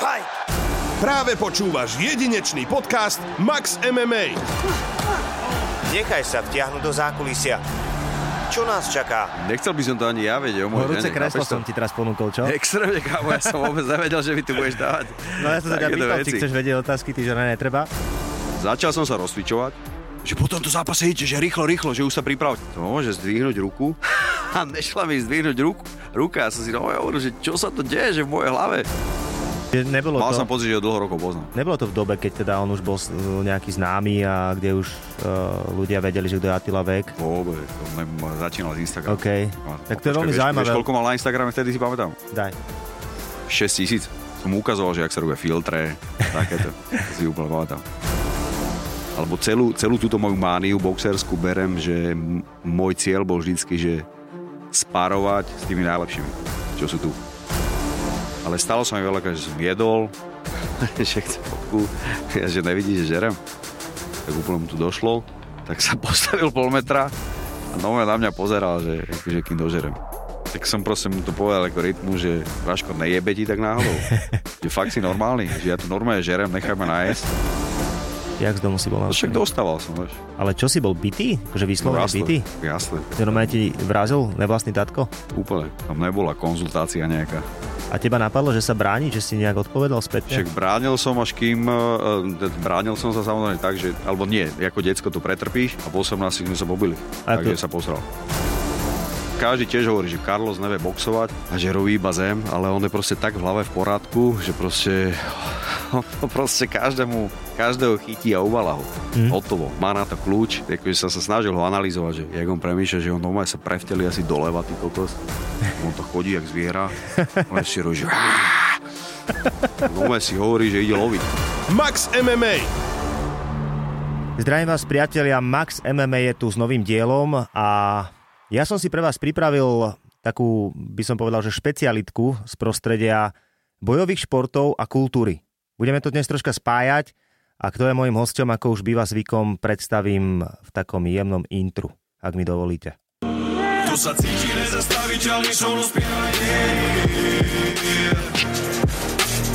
Fight! Práve počúvaš jedinečný podcast Max MMA. Nechaj sa vtiahnuť do zákulisia. Čo nás čaká? Nechcel by som to ani ja vedieť Horúce kreslo som ti teraz ponúkol, čo? Extrémne, kámo, ja som vôbec nevedel, že mi tu budeš dávať. No ja som sa ťa takéto pýtal, či chceš vedieť otázky, ty že ne, netreba. Začal som sa rozcvičovať, že po tomto zápase idete, že rýchlo, rýchlo, že už sa pripravte. To môže zdvihnúť ruku a nešla mi zdvihnúť ruku. Ruka, ja som si no, hovoril, že čo sa to deje, že v mojej hlave. Nebolo Mal to, som pocit, že ho dlho rokov poznám. nebolo to v dobe, keď teda on už bol nejaký známy a kde už uh, ľudia vedeli, že kto je Attila Vek. Vôbec, začínal z Instagram. OK. No, Tak to je veľmi zaujímavé. Vieš, koľko mal na Instagrame, vtedy si pamätám? Daj. 6 tisíc. Som mu ukazoval, že ak sa robia filtre, takéto. To si úplne pamätám. Alebo celú, celú túto moju mániu boxerskú berem, že m- môj cieľ bol vždycky, že sparovať s tými najlepšími, čo sú tu. Ale stalo sa mi veľakrát, že som jedol, že chcem fotku, ja, že nevidí, že žerem. Tak úplne mu tu došlo, tak sa postavil pol metra a nové na mňa pozeral, že akože kým dožerem. Tak som proste mu to povedal ako rytmu, že Vaško, nejebe ti tak náhodou. že fakt si normálny, že ja tu normálne žerem, nechaj ma nájsť. Jak z domu si bol na No však dostával som, vieš. Ale čo si bol bytý? Akože vyslovene jasné, bytý? jasné, Že normálne ti vrazil nevlastný tatko? úplne. Tam nebola konzultácia nejaká. A teba napadlo, že sa bráni, že si nejak odpovedal spätne? Však bránil som až kým, uh, bránil som sa samozrejme tak, že, alebo nie, ako decko to pretrpíš a po 18 sme sa pobili. Ako? Takže sa posral. Každý tiež hovorí, že Carlos nevie boxovať a že robí iba zem, ale on je proste tak v hlave v porádku, že proste, on proste každému, každého chytí a uvala ho. Mm. Hotovo. Má na to kľúč. Akože sa sa snažil ho analyzovať, že jak on premýšľa, že on normálne sa prevteli asi doleva, ty kokos. On to chodí jak zviera. On robí, že Normálne si hovorí, že ide loviť. Max MMA. Zdravím vás priatelia, Max MMA je tu s novým dielom a ja som si pre vás pripravil takú, by som povedal, že špecialitku z prostredia bojových športov a kultúry. Budeme to dnes troška spájať a kto je môjim hosťom, ako už býva zvykom, predstavím v takom jemnom intru, ak mi dovolíte. Tu sa cíti nezastaviteľný som rozpieva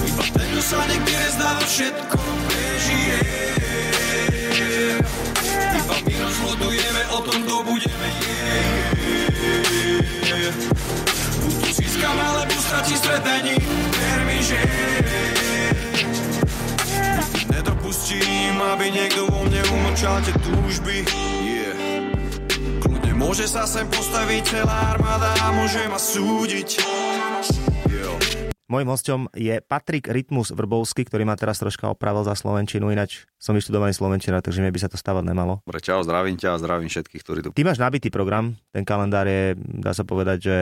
Iba ten, kto sa nikdy nezdáva, všetko prežije. Iba my rozhodujeme o tom, kto budeme Buď tu získam, alebo stratí stretení Ver mi, že Nedopustím, aby niekto vo mne umlčal tie túžby Yeah Kľudne môže sa sem postaviť celá armáda a môže ma súdiť. Jo. Mojím hosťom je Patrik Rytmus Vrbovský, ktorý ma teraz troška opravil za Slovenčinu, ináč som vyštudovaný Slovenčina, takže mne by sa to stávať nemalo. Dobre, čau, zdravím ťa a zdravím všetkých, ktorí tu... Ty máš nabitý program, ten kalendár je, dá sa povedať, že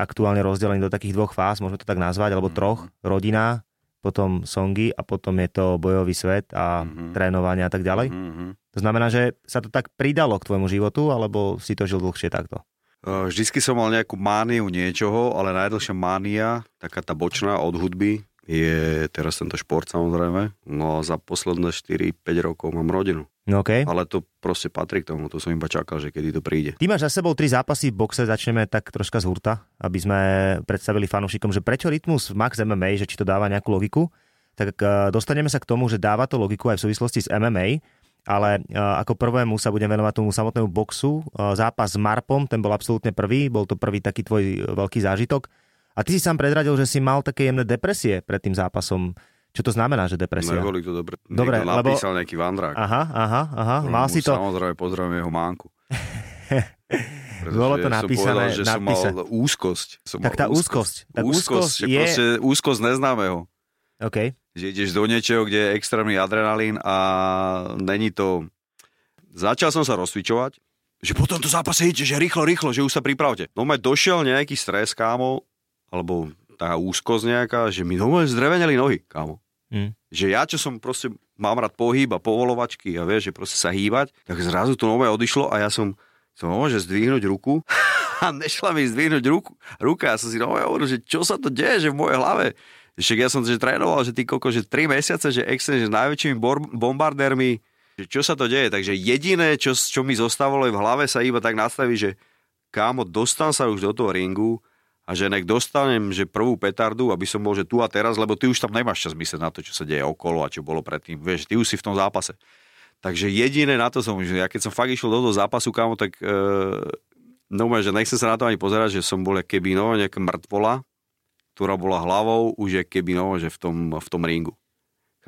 aktuálne rozdelený do takých dvoch fáz, môžeme to tak nazvať, alebo troch. Rodina, potom songy a potom je to bojový svet a Mhm. trénovanie a tak ďalej. Mm-hmm. To znamená, že sa to tak pridalo k tvojmu životu, alebo si to žil dlhšie takto? Vždycky som mal nejakú mániu niečoho, ale najdlhšia mánia, taká tá bočná od hudby, je teraz tento šport samozrejme. No a za posledné 4-5 rokov mám rodinu. No okej. Ale to proste patrí k tomu, to som iba čakal, že kedy to príde. Ty máš za sebou tri zápasy v boxe, začneme tak troška z hurta, aby sme predstavili fanúšikom, že prečo rytmus v Max MMA, že či to dáva nejakú logiku, tak eh, dostaneme sa k tomu, že dáva to logiku aj v súvislosti s MMA, ale eh, ako prvému sa budem venovať tomu samotnému boxu. Eh, Zápas s Marpom, ten bol absolútne prvý, bol to prvý taký tvoj veľký zážitok. A ty si sám predradil, že si mal také jemné depresie pred tým zápasom. Čo to znamená, že depresia? Neboli to dobre. Dobre, Niekto lebo- napísal nejaký vandrák. Aha, aha, aha, mal si to... Samozrejme, pozdravím jeho mánku. Pretože Bolo to som napísané- povedal, že som napísa- mal úzkosť. Som Tak mal tá úzkosť, tak úzkosť že je- proste úzkosť neznámeho. OK. Že ideš do niečoho, kde je extrémny adrenalín a není to... Začal som sa rozcvičovať, že po tomto zápase idete, že rýchlo, rýchlo, že už sa pripravte. No ma došiel nejaký stres, kámo, alebo tá úzkosť nejaká, že mi normálne zdreveneli nohy, kámo. Mm. Že ja, čo som proste, mám rád pohyb a povolovačky a vieš, že proste sa hýbať, tak zrazu to nové odišlo a ja som, som môže zdvihnúť ruku a nešla mi zdvihnúť ruku, ruka. Ja som si nové hovoril, že čo sa to deje, že v mojej hlave. Však ja som že trénoval, že ty koko, že 3 mesiace, že extrém, že s najväčšími bor- bombardérmi, že čo sa to deje. Takže jediné, čo, čo mi zostávalo v hlave, sa iba tak nastaví, že kámo, dostan sa už do toho ringu a že nek dostanem že prvú petardu, aby som bol že tu a teraz, lebo ty už tam nemáš čas myslieť na to, čo sa deje okolo a čo bolo predtým. Vieš, ty už si v tom zápase. Takže jediné na to som, že ja keď som fakt išiel do toho zápasu, kámo, tak e, no že nechcem sa na to ani pozerať, že som bol keby no, nejaká mŕtvola, ktorá bola hlavou už je keby no, že v tom, v tom ringu.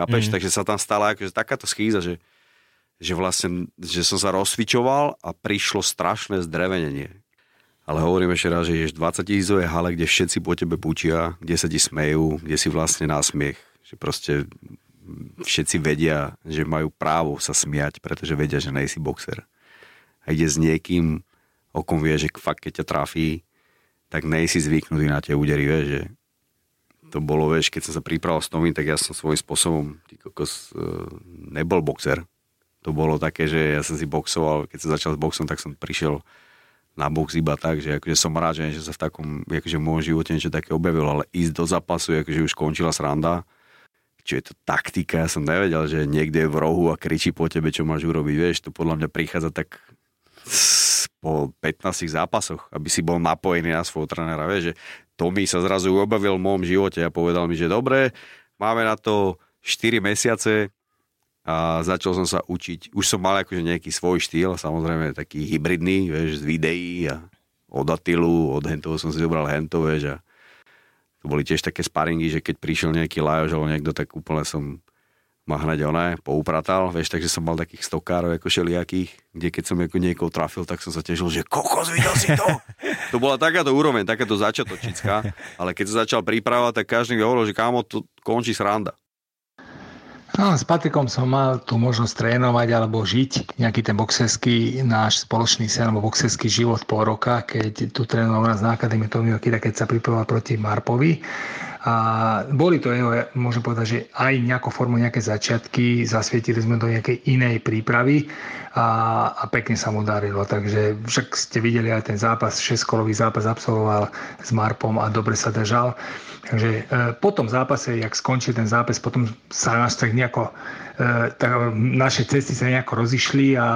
Chápeš? Mm. Takže sa tam stala akože takáto schýza, že, že vlastne, že som sa rozsvičoval a prišlo strašné zdrevenenie. Ale hovorím ešte raz, že ješ 20 tisícové hale, kde všetci po tebe pučia, kde sa ti smejú, kde si vlastne násmiech. Že proste všetci vedia, že majú právo sa smiať, pretože vedia, že nejsi boxer. A ide s niekým, o kom vie, že fakt keď ťa trafí, tak nejsi zvyknutý na tie údery, vieš, že to bolo, vieš, keď som sa pripravil s novým, tak ja som svojím spôsobom, ty kokos, e, nebol boxer. To bolo také, že ja som si boxoval, keď som začal s boxom, tak som prišiel na box iba tak, že akože som rád, že, sa v takom, akože v môjom živote niečo také objavilo, ale ísť do zápasu, akože už končila sranda, čo je to taktika, ja som nevedel, že niekde je v rohu a kričí po tebe, čo máš urobiť, vieš, to podľa mňa prichádza tak po 15 zápasoch, aby si bol napojený na svojho trénera, vieš, že Tommy sa zrazu objavil v môjom živote a povedal mi, že dobre, máme na to 4 mesiace, a začal som sa učiť. Už som mal akože nejaký svoj štýl, samozrejme taký hybridný, vieš, z videí a od Atilu, od Hentova som si zobral Hento, vieš, a to boli tiež také sparingy, že keď prišiel nejaký Lajoš alebo niekto, tak úplne som ma hneď oné, poupratal, vieš, takže som mal takých stokárov ako šeliakých, kde keď som ako niekoho trafil, tak som sa tešil, že kokos, videl si to? to bola takáto úroveň, takáto začiatočická, ale keď sa začal príprava, tak každý mi hovoril, že kámo, to končí sranda. No, s Patrikom som mal tu možnosť trénovať alebo žiť nejaký ten boxerský náš spoločný sen alebo boxerský život pol roka, keď tu trénoval nás na Akadémii Tomio keď sa pripravoval proti Marpovi. A boli to jeho, môžem povedať, že aj nejakou formou nejaké začiatky, zasvietili sme do nejakej inej prípravy a, a pekne sa mu darilo. Takže však ste videli aj ten zápas, šeskolový zápas absolvoval s Marpom a dobre sa držal. Takže e, po tom zápase, jak skončil ten zápas, potom sa nás tak nejako, e, tak naše cesty sa nejako rozišli a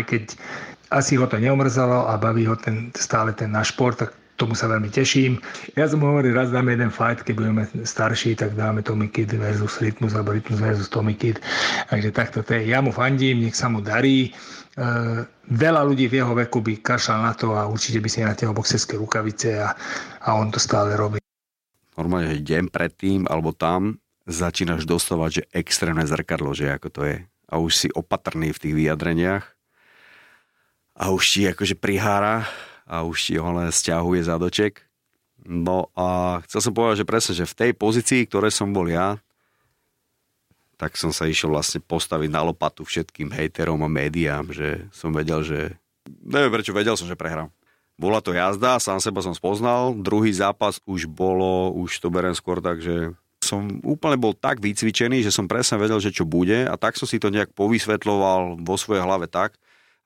aj keď asi ho to neomrzalo a baví ho ten, stále ten náš šport, tak tomu sa veľmi teším. Ja som hovoril, raz dáme jeden fight, keď budeme starší, tak dáme Tommy Kid versus Rytmus alebo Rytmus versus Tommy Kid. Takže takto to je. Ja mu fandím, nech sa mu darí. Uh, veľa ľudí v jeho veku by kašľal na to a určite by si natiahol boxerské rukavice a, a on to stále robí normálne, že deň predtým alebo tam začínaš dostávať, že extrémne zrkadlo, že ako to je. A už si opatrný v tých vyjadreniach a už ti akože prihára a už ti ho len stiahuje zadoček. No a chcel som povedať, že presne, že v tej pozícii, ktoré som bol ja, tak som sa išiel vlastne postaviť na lopatu všetkým hejterom a médiám, že som vedel, že... Neviem prečo, vedel som, že prehrám. Bola to jazda, sám seba som spoznal. Druhý zápas už bolo, už to berem skôr tak, že som úplne bol tak vycvičený, že som presne vedel, že čo bude a tak som si to nejak povysvetloval vo svojej hlave tak,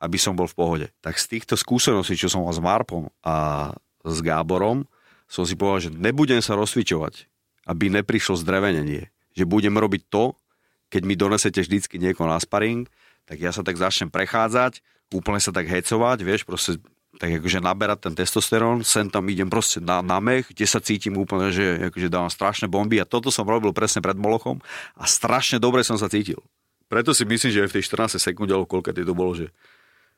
aby som bol v pohode. Tak z týchto skúseností, čo som mal s Marpom a s Gáborom, som si povedal, že nebudem sa rozcvičovať, aby neprišlo zdrevenenie. Že budem robiť to, keď mi donesete vždycky niekoho na sparing, tak ja sa tak začnem prechádzať, úplne sa tak hecovať, vieš, proste tak akože naberať ten testosterón, sem tam idem proste na, na mech, kde sa cítim úplne, že akože dávam strašné bomby a toto som robil presne pred Molochom a strašne dobre som sa cítil. Preto si myslím, že aj v tej 14 sekunde, alebo koľko to bolo, že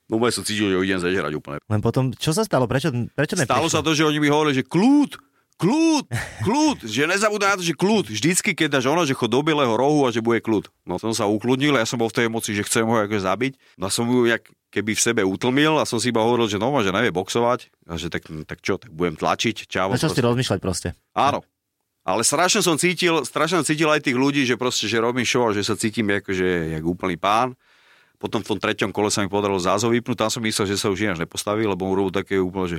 No som cítil, že ho idem zežerať úplne. Len potom, čo sa stalo? Prečo, prečo Stalo sa to, že oni mi hovorili, že kľúd, kľúd, kľúd, že nezabúdaj na to, že kľúd. Vždycky, keď dáš ono, že chod do bieleho rohu a že bude kľúd. No som sa ukludnil, ja som bol v tej emocii, že chcem ho akože zabiť. No som ju jak keby v sebe utlmil a som si iba hovoril, že no, že nevie boxovať. A že tak, tak čo, tak budem tlačiť. Čavo, čo si rozmýšľať proste. Áno. Ale strašne som cítil, strašne som cítil aj tých ľudí, že proste, že robím show a že sa cítim akože, jak úplný pán. Potom v tom treťom kole sa mi podarilo zázov vypnúť, tam som myslel, že sa už ináč nepostaví, lebo on robil také úplne, že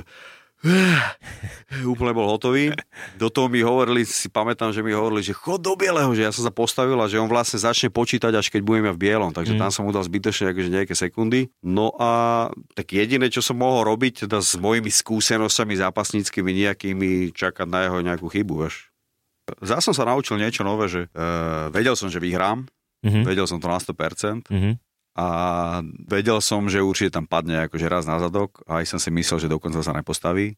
úplne bol hotový. Do toho mi hovorili, si pamätám, že mi hovorili, že chod do bieleho, že ja som sa postavil a že on vlastne začne počítať, až keď budeme v bielom. Takže mm. tam som mu dal zbytočne akože nejaké sekundy. No a tak jediné, čo som mohol robiť, teda s mojimi skúsenostami zápasníckými nejakými, čakať na jeho nejakú chybu, vieš. Zás som sa naučil niečo nové, že uh, vedel som, že vyhrám, mm-hmm. vedel som to na 100%, mm-hmm a vedel som, že určite tam padne akože raz na zadok a aj som si myslel, že dokonca sa nepostaví.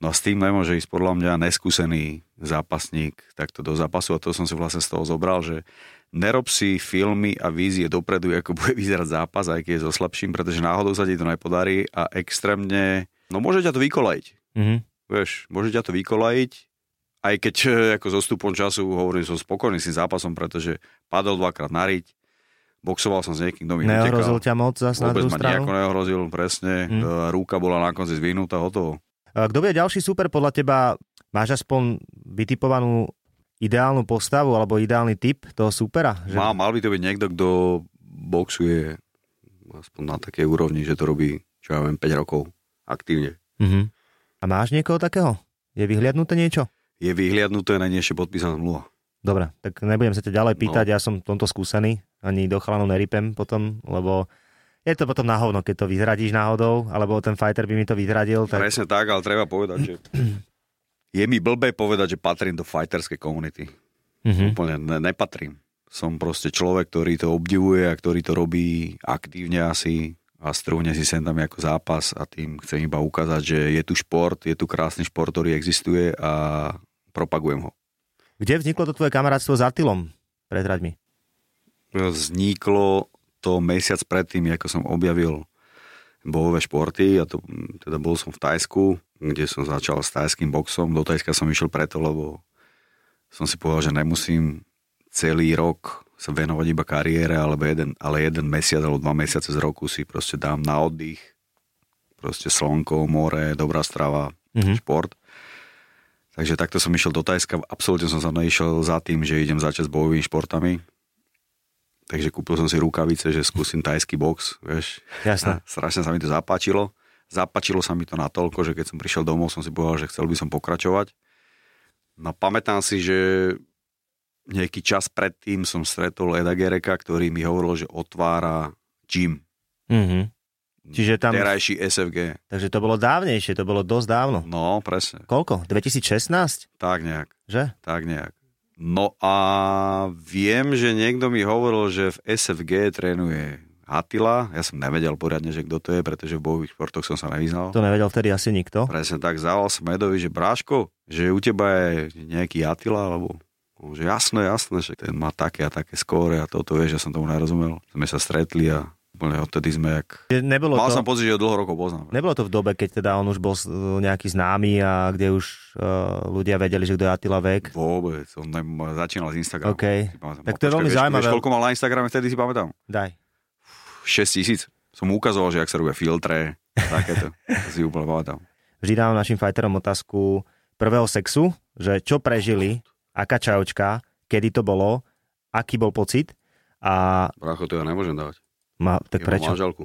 No a s tým nemôže ísť podľa mňa neskúsený zápasník takto do zápasu a to som si vlastne z toho zobral, že nerob si filmy a vízie dopredu, ako bude vyzerať zápas, aj keď je so slabším, pretože náhodou sa ti to nepodarí a extrémne, no môže ťa to vykolajiť. Mhm. Vieš, môže ťa to vykolajiť, aj keď ako so stupom času hovorím, som spokojný s tým zápasom, pretože padol dvakrát na riť, boxoval som s niekým, kto mi Neohrozil utekal. ťa moc zase na Vôbec druhú ma stranu? nejako neohrozil, presne. Mm. Rúka bola na konci zvinutá, hotovo. A Kto bude ďalší super podľa teba? Máš aspoň vytipovanú ideálnu postavu alebo ideálny typ toho supera? Že... Má, mal by to byť niekto, kto boxuje aspoň na takej úrovni, že to robí, čo ja viem, 5 rokov aktívne. Mhm. A máš niekoho takého? Je vyhliadnuté niečo? Je vyhliadnuté na nie ešte podpísaná zmluva. Dobre, tak nebudem sa ťa ďalej No. pýtať, ja som v tomto skúsený, ani do chalanov nerypem potom, lebo je to potom na hovno, keď to vyzradíš náhodou, alebo ten fighter by mi to vyzradil, tak Presne tak, ale treba povedať, že je mi blbé povedať, že patrím do fighterskej komunity. Mhm. Úplne ne, nepatrím. Som proste človek, ktorý to obdivuje a ktorý to robí aktívne asi a strúhne si sem tam ako zápas a tým chcem iba ukázať, že je tu šport, je tu krásny šport, ktorý existuje a propagujem ho. Kde vzniklo to tvoje kamarátstvo s Attilom pred raďmi? Vzniklo to mesiac predtým, ako som objavil bojové športy a to, teda bol som v Tajsku, kde som začal s tajským boxom. Do Tajska som išiel preto, lebo som si povedal, že nemusím celý rok sa venovať iba kariére, alebo jeden, ale jeden mesiac alebo dva mesiace z roku si proste dám na oddych. Proste slnko, more, dobrá strava, Mhm. šport. Takže takto som išiel do Tajska. Absolútne som sa neišiel za tým, že idem začať s bojovými športami. Takže kúpil som si rukavice, že skúsim tajský box, vieš. Jasné. A strašne sa mi to zapáčilo. Zapáčilo sa mi to natoľko, že keď som prišiel domov, som si povedal, že chcel by som pokračovať. No pamätám si, že nejaký čas predtým som stretol Eda Gereka, ktorý mi hovoril, že otvára gym. Mhm. Čiže tam, Terajší SFG. takže to bolo dávnejšie, to bolo dosť dávno. No, presne. Koľko? 2016? Tak nejak. Že? Tak nejak. No a viem, že niekto mi hovoril, že v SFG trénuje Attila. Ja som nevedel poriadne, že kto to je, pretože v bojových športoch som sa nevyznal. To nevedel vtedy asi nikto. Presne tak, zavolal som Edovi, že Bráško, že u teba je nejaký Attila, alebo že jasné, jasné, že ten má také a také skóre a toto, vieš, ja som tomu nerozumel. Sme sa stretli a úplne odtedy sme jak... Nebolo Mal to, som pocit, že ho dlho rokov poznám. nebolo to v dobe, keď teda on už bol nejaký známy a kde už uh, ľudia vedeli, že kto je Attila Vek. Vôbec, on ne, začínal z Instagramu. OK. Si pamätám. Tak to je veľmi zaujímavé. Vieš, koľko mal na Instagrame vtedy si pamätám? Daj. 6 tisíc. Som mu ukazoval, že ak sa robia filtre, takéto. to si úplne pamätám. Vždy dávam našim fajterom otázku prvého sexu, že čo prežili, aká čajočka, kedy to bolo, aký bol pocit a Bracho, to ja nemôžem dávať. Ma, tak Ja prečo? manželku.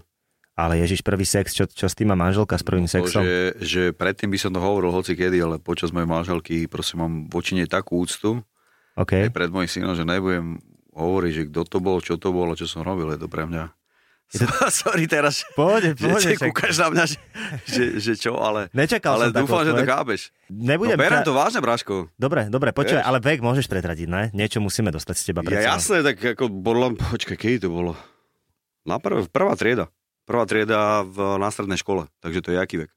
Ale Ježiš, prvý sex, čo, čo s tým má manželka s prvým To, sexom? že, že predtým by som to hovoril hoci kedy, ale počas mojej manželky proste mám voči nej takú úctu, OK. aj pred mojim synom, že nebudem hovoriť, že kto to bol, čo to bolo, čo som robil, je to pre mňa. Sorry teraz, že, pôjde. že však. kúkaš na mňa, že, že, že čo, ale, Nečakal ale som dúfam, že to chápeš. Nebudem no, berem ťa- to vážne, Braško. Dobre, dobre, Vieš. ale vek môžeš predradiť, ne? Niečo musíme dostať z teba. Ja predsa len. jasné, tak ako bolo, počkaj, kedy to bolo? Na prv, prvá trieda. Prvá trieda v, na strednej škole, takže to je aký vek.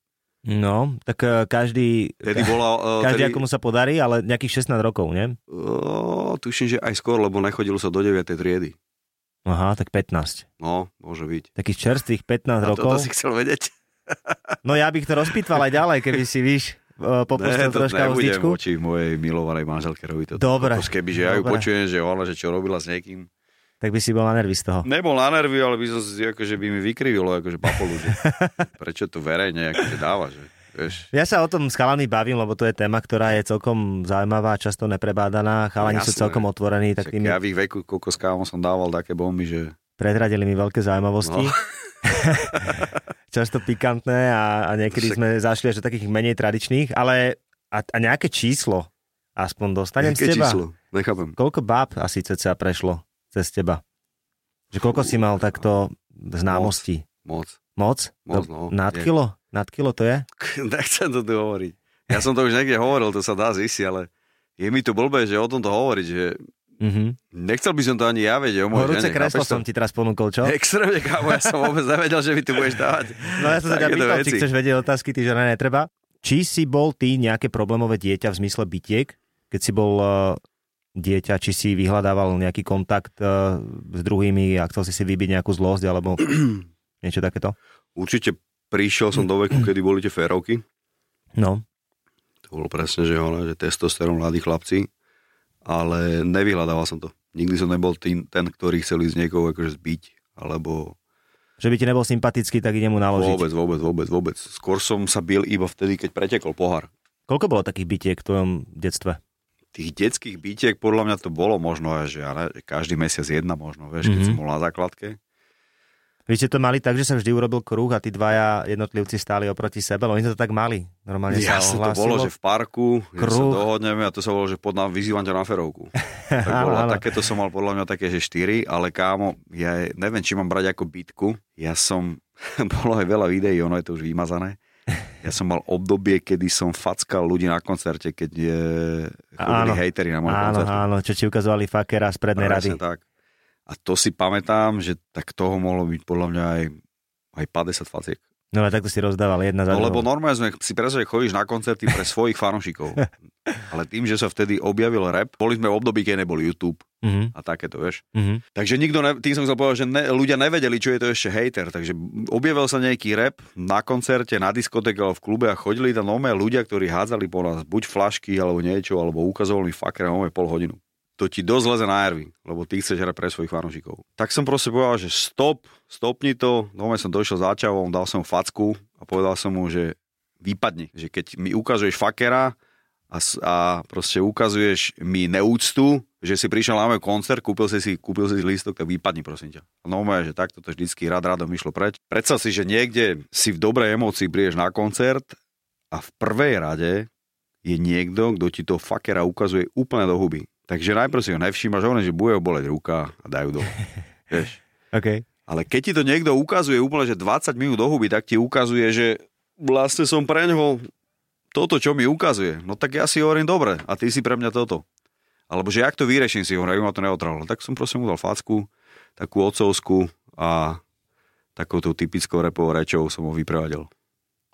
No, tak eh, každý, Tedy bola... Uh, každý tedy, ako mu sa podarí, ale nejakých 16 rokov, nie? uh, tuším, že aj skôr, lebo nechodilo sa do 9. triedy. Aha, tak 15. No, môže byť. Takých čerstvých 15 A rokov. toto si chcel vedieť? No ja bych to rozpýtval aj ďalej, keby si, víš, eh, popustil to troška nebudem voči mojej milovanej manželke robiť toto. Dobre, Keby, že ja ju počujem, že ona, že čo robila s niekým. Tak by si bol na nervy z toho. Nebol na nervy, ale by som si, akože by mi vykrivilo, akože papolu, že prečo to verejne akože dáva, že vieš. Ja sa o tom s chalami bavím, lebo to je téma, ktorá je celkom zaujímavá, často neprebádaná. Chalani sú Jasné. celkom otvorení, tak Však tým ja v ich veku kokos kámo som dával také bomby, že predradili mi veľké zaujímavosti. No. často pikantné a, a niekedy Však- sme zašli až do takých menej tradičných, ale a, a nejaké číslo aspoň dostanem aké z teba. číslo? Nechápem. Koľko báb asi ceca prešlo cez teba? Že koľko si mal takto známostí? Moc. Moc? Moc, To- no. Nad Je. kilo? Nad kilo to je? Nechcem to tu hovoriť. Ja som to už niekde hovoril, to sa dá zistiť, ale je mi to blbé, že o tomto hovoriť, že Mhm. nechcel by som to ani ja vedieť Horúce kreslo to? som ti teraz ponúkol, čo? Extrémne, kámo, ja som vôbec nevedel, že mi tu budeš dávať. No ja som sa ťa pýtal, či veci. chceš vedieť otázky, ty žena netreba. či si bol ty nejaké problémové dieťa v zmysle bytiek, keď si bol uh, dieťa, či si vyhľadával nejaký kontakt uh, s druhými a chcel si si vybiť nejakú zlosť alebo niečo takéto? Určite prišiel som do veku, kedy boli tie férovky. No, To bolo presne, že, ono, že testosterón mladí chlapci, ale nevyhľadával som to. Nikdy som nebol tým, ten, ktorý chcel ísť niekoho akože zbiť, alebo že by ti nebol sympatický, tak ide mu naložiť. vôbec, vôbec, vôbec, vôbec. Skôr som sa bil iba vtedy, keď pretekol pohár. Koľko bolo takých bytiek v tvojom detstve? Tých detských bytiek podľa mňa to bolo možno, že, ale, že každý mesiac jedna možno, vieš, keď Mhm. som bol na základke. Vy ste to mali tak, že sa vždy urobil kruh a tí dvaja jednotlivci stáli oproti sebe, lebo oni to tak mali. Normálne sa Jasne, to bolo, že v parku, že sa Kruh. dohodneme a to sa bolo, že pod nám vyzývam ťa na ferovku. tak bolo, Áno, áno. takéto som mal podľa mňa také, že 4, ale kámo, ja neviem, či mám brať ako bitku. Ja som, bolo aj veľa videí, ono je to už vymazané. Ja som mal obdobie, kedy som fackal ľudí na koncerte, keď je, chodili Áno. hejteri na môj Áno, koncert. áno, čo ti ukazovali fakera z prednej rady. Tak. A to si pamätám, že tak toho mohlo byť podľa mňa aj, aj 50 faciek. No ale takto si rozdával jedna za No lebo normálne sme si predstav, že chodíš na koncerty pre svojich fanúšikov. Ale tým, že sa vtedy objavil rap, boli sme v období, keď nebol YouTube Mhm, a takéto, vieš. mhm. Takže nikto, ne, tým som chcel povedať, že ne, ľudia nevedeli, čo je to ešte hater. Takže objavil sa nejaký rap na koncerte, na diskotéke alebo v klube a chodili tam nové ľudia, ktorí hádzali po nás buď flašky alebo niečo, alebo ukazovali mi fakre nové pol hodinu. To ti dosť leze na nervy, lebo ty chceš hrať pre svojich fanúšikov. Tak som proste povedal, že stop, stopni to. Nové som došiel za čavom, dal som facku a povedal som mu, že vypadni. Že keď mi ukazuješ fakera a, a proste ukazuješ mi neúctu, že si prišiel na môj koncert, kúpil si si, kúpil si lístok, tak vypadni prosím ťa. No že takto to vždycky rád rádom išlo preč. Predstav si, že niekde si v dobrej emócii prídeš na koncert a v prvej rade je niekto, kto ti to fakera ukazuje úplne do huby. Takže najprv si ho nevšímaš, hovorím, že bude ho boleť ruka a dajú dole. Vieš. OK. Ale keď ti to niekto ukazuje úplne, že 20 minút do huby, tak ti ukazuje, že vlastne som pre ňoho toto, čo mi ukazuje. No tak ja si hovorím, dobre, a ty si pre mňa toto. Alebo že jak to vyrieším si hovorím, ma to neotralo. Tak som prosím mu dal facku, takú otcovskú a takouto typickou repovou rečou som ho vyprevadil.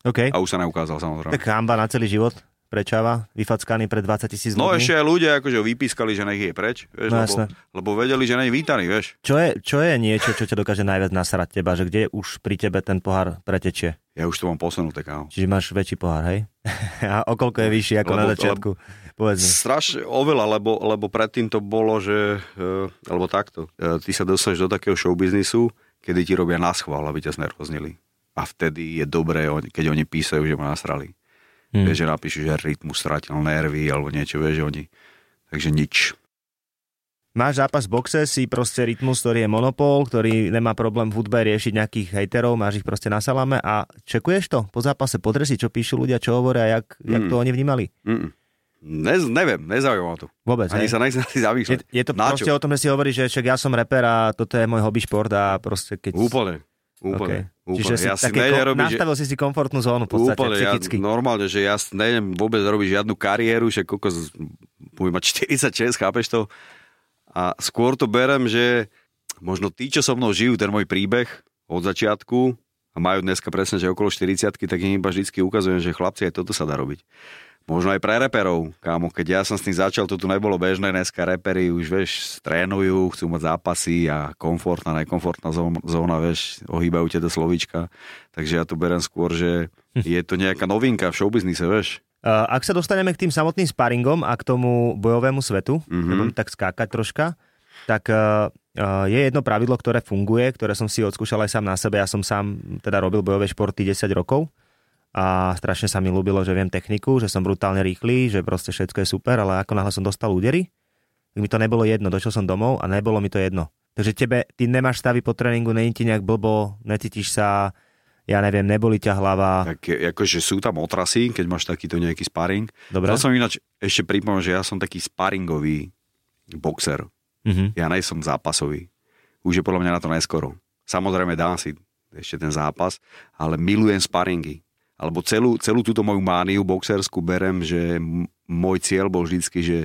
OK. A už sa neukázal samozrejme. Tak hamba na celý život prečáva, vyfackaný pred 20 tisíc ľudí. No ešte aj ľudia akože vypískali, že nech je preč, vieš, No, lebo, lebo vedeli, že nie je vítaný, vieš. Čo je, čo je niečo, čo ťa dokáže najviac nasrať teba, že kde už pri tebe ten pohár pretečie? Ja už to mám posunuté, kámo. Čiže máš väčší pohár, hej? A o koľko je vyšší ako na Lebo- začiatku? Povedz mi. Strašne oveľa, lebo, lebo predtým to bolo, že, e, alebo takto, e, ty sa dostaneš do takého showbiznisu, kedy ti robia na schvál, aby ťa znervoznili. A vtedy je dobré, keď oni písajú, že ma nasrali. Hmm. Vieš, že napíšu, že rytmus stratil nervy, alebo niečo, vieš, že oni. Takže nič. Máš zápas v boxe, si proste rytmus, ktorý je monopol, ktorý nemá problém v hudbe riešiť nejakých hejterov, máš ich proste na salame a čekuješ to po zápase, podri si, čo píšu ľudia, čo hovoria, jak, jak Mm. to oni vnímali. Mm-mm. Ne, neviem, nezaujíma ma to. Vôbec, Ani hej? sa nechcem si Je, zamýšľať. je to Na proste čo? o tom, že si hovoríš, že však ja som reper a toto je môj hobby šport a proste keď... Úplne. Úplne. Okay. úplne. Čiže ja si také nejdem robiť, že... nastavil si si komfortnú zónu v podstate, Úplne, ja, psychicky. normálne, že ja nejdem vôbec robiť žiadnu kariéru, že koľko, budem mať 46, chápeš to? A skôr to berem, že možno tí, čo so mnou žijú ten môj príbeh od začiatku a majú dneska presne, že okolo 40 tak im iba vždycky ukazujem, že chlapci, aj toto sa dá robiť. Možno aj pre reperov, kámo, keď ja som s tým začal, to tu nebolo bežné, dneska repery už, vieš, trénujú, chcú mať zápasy a komfortná, nekomfortná zóna, vieš, ohýbajú ťa do slovíčka, takže ja to berem skôr, že je to nejaká novinka v showbiznise, vieš. Ak sa dostaneme k tým samotným sparingom a k tomu bojovému svetu, Mhm. mm-hmm. tak skákať troška, tak uh, uh, je jedno pravidlo, ktoré funguje, ktoré som si odskúšal aj sám na sebe. Ja som sám teda robil bojové športy 10 rokov a strašne sa mi ľúbilo, že viem techniku, že som brutálne rýchly, že proste všetko je super, ale ako náhle som dostal údery, tak mi to nebolo jedno. Došiel som domov a nebolo mi to jedno. Takže tebe, ty nemáš stavy po tréningu, není ti nejak blbo, necítiš sa, ja neviem, neboli ťa hlava. Tak akože sú tam otrasy, keď máš takýto nejaký sparring. Dobre? Chcel som ináč ešte pripomenúť, že ja som taký sparingový boxer. Mhm. Ja nejsem zápasový. Už je podľa mňa na to neskoro. Samozrejme dám si ešte ten zápas, ale milujem sparingy. Alebo celú, celú túto moju mániu boxerskú berem, že môj cieľ bol vždycky, že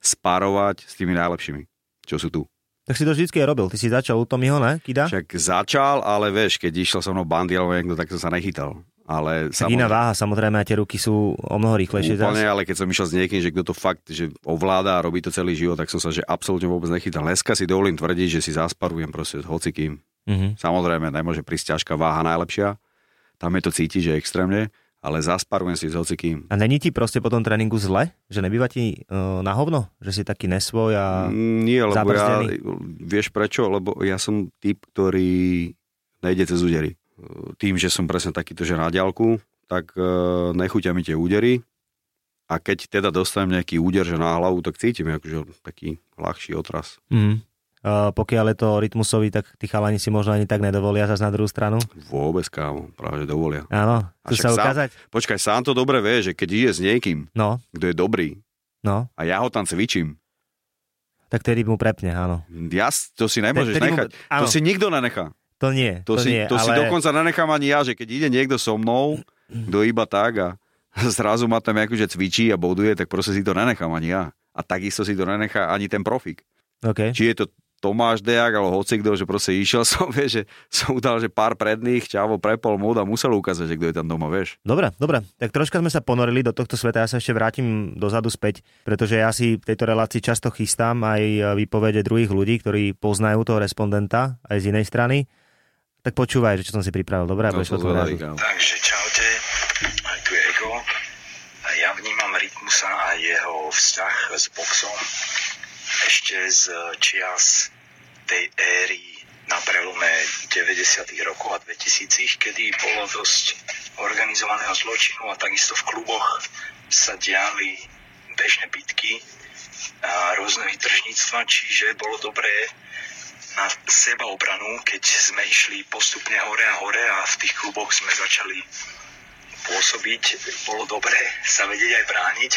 sparovať s tými najlepšími, čo sú tu. Tak si to vždycky aj robil. Ty si začal u Tomiho, ne? Kida? Však začal, ale vieš, keď išiel so mnou bandy alebo niekto, tak som sa nechytal. Ale Tak iná váha, samozrejme, a tie ruky sú o mnoho rýchlejšie. Úplne, ale keď som išiel s niekým, že kto to fakt že ovláda a robí to celý život, tak som sa že absolútne vôbec nechytal. Dneska si dovolím tvrdiť, že si zasparujem proste s hocikým. Mhm. Samozrejme, nemôže prísť ťažká váha najlepšia. Tam je to cítiť, že extrémne, ale zasparujem si s hocikým. A není ti proste po tom tréningu zle? Že nebýva ti uh, na hovno? Že si taký nesvoj a... Mm, Nie, lebo ja, vieš prečo? Lebo ja som typ, ktorý nejde cez údery. Tým, že som presne takýto, že na diálku, tak e, nechúťa mi tie údery a keď teda dostanem nejaký úder, že na hlavu, tak cítim akože taký ľahší otras. Mhm. Uh, pokiaľ je to rytmusový, tak tí chalani si možno ani tak nedovolia zase na druhú stranu. Vôbec, kámo, práve dovolia. Áno, chcú sa sám- ukázať? Počkaj, sám to dobre vie, že keď ide s niekým, No, kto je dobrý no, a ja ho tam cvičím, tak tedy mu prepne, áno. ja, to si nemôžeš mu- nechať. áno. To si nikto nenechá. To nie, To, to, si, nie, to ale... si dokonca nenechám ani ja, že keď ide niekto so mnou, kto iba tak a zrazu ma tam akože cvičí a boduje, tak proste si to nenechám ani ja. A takisto si to nenechá ani ten profik. Okay. Či je to Tomáš Dejak alebo hocikto, že proste išiel som, vieš, že som udal, že pár predných, čavo prepol mód a musel ukázať, že kto je tam doma, vieš. Dobre, dobre. Tak troška sme sa ponorili do tohto sveta. Ja sa ešte vrátim dozadu späť, pretože ja si v tejto relácii často chystám aj výpovede druhých ľudí, ktorí poznajú toho respondenta aj z inej strany. Tak počúvaj, že čo som si pripravil. Dobre, No, to kámo. Takže čaute, aj tu je Ego. Ja vnímam Rytmusa a jeho vzťah s boxom ešte z čias tej éry na prelome 90. rokov a 2000, kedy bolo dosť organizovaného zločinu a takisto v kluboch sa diali bežné bitky a rôzne vytržníctva, čiže bolo dobré na sebaobranu, keď sme išli postupne hore a hore a v tých kluboch sme začali pôsobiť, bolo dobré sa vedieť aj brániť.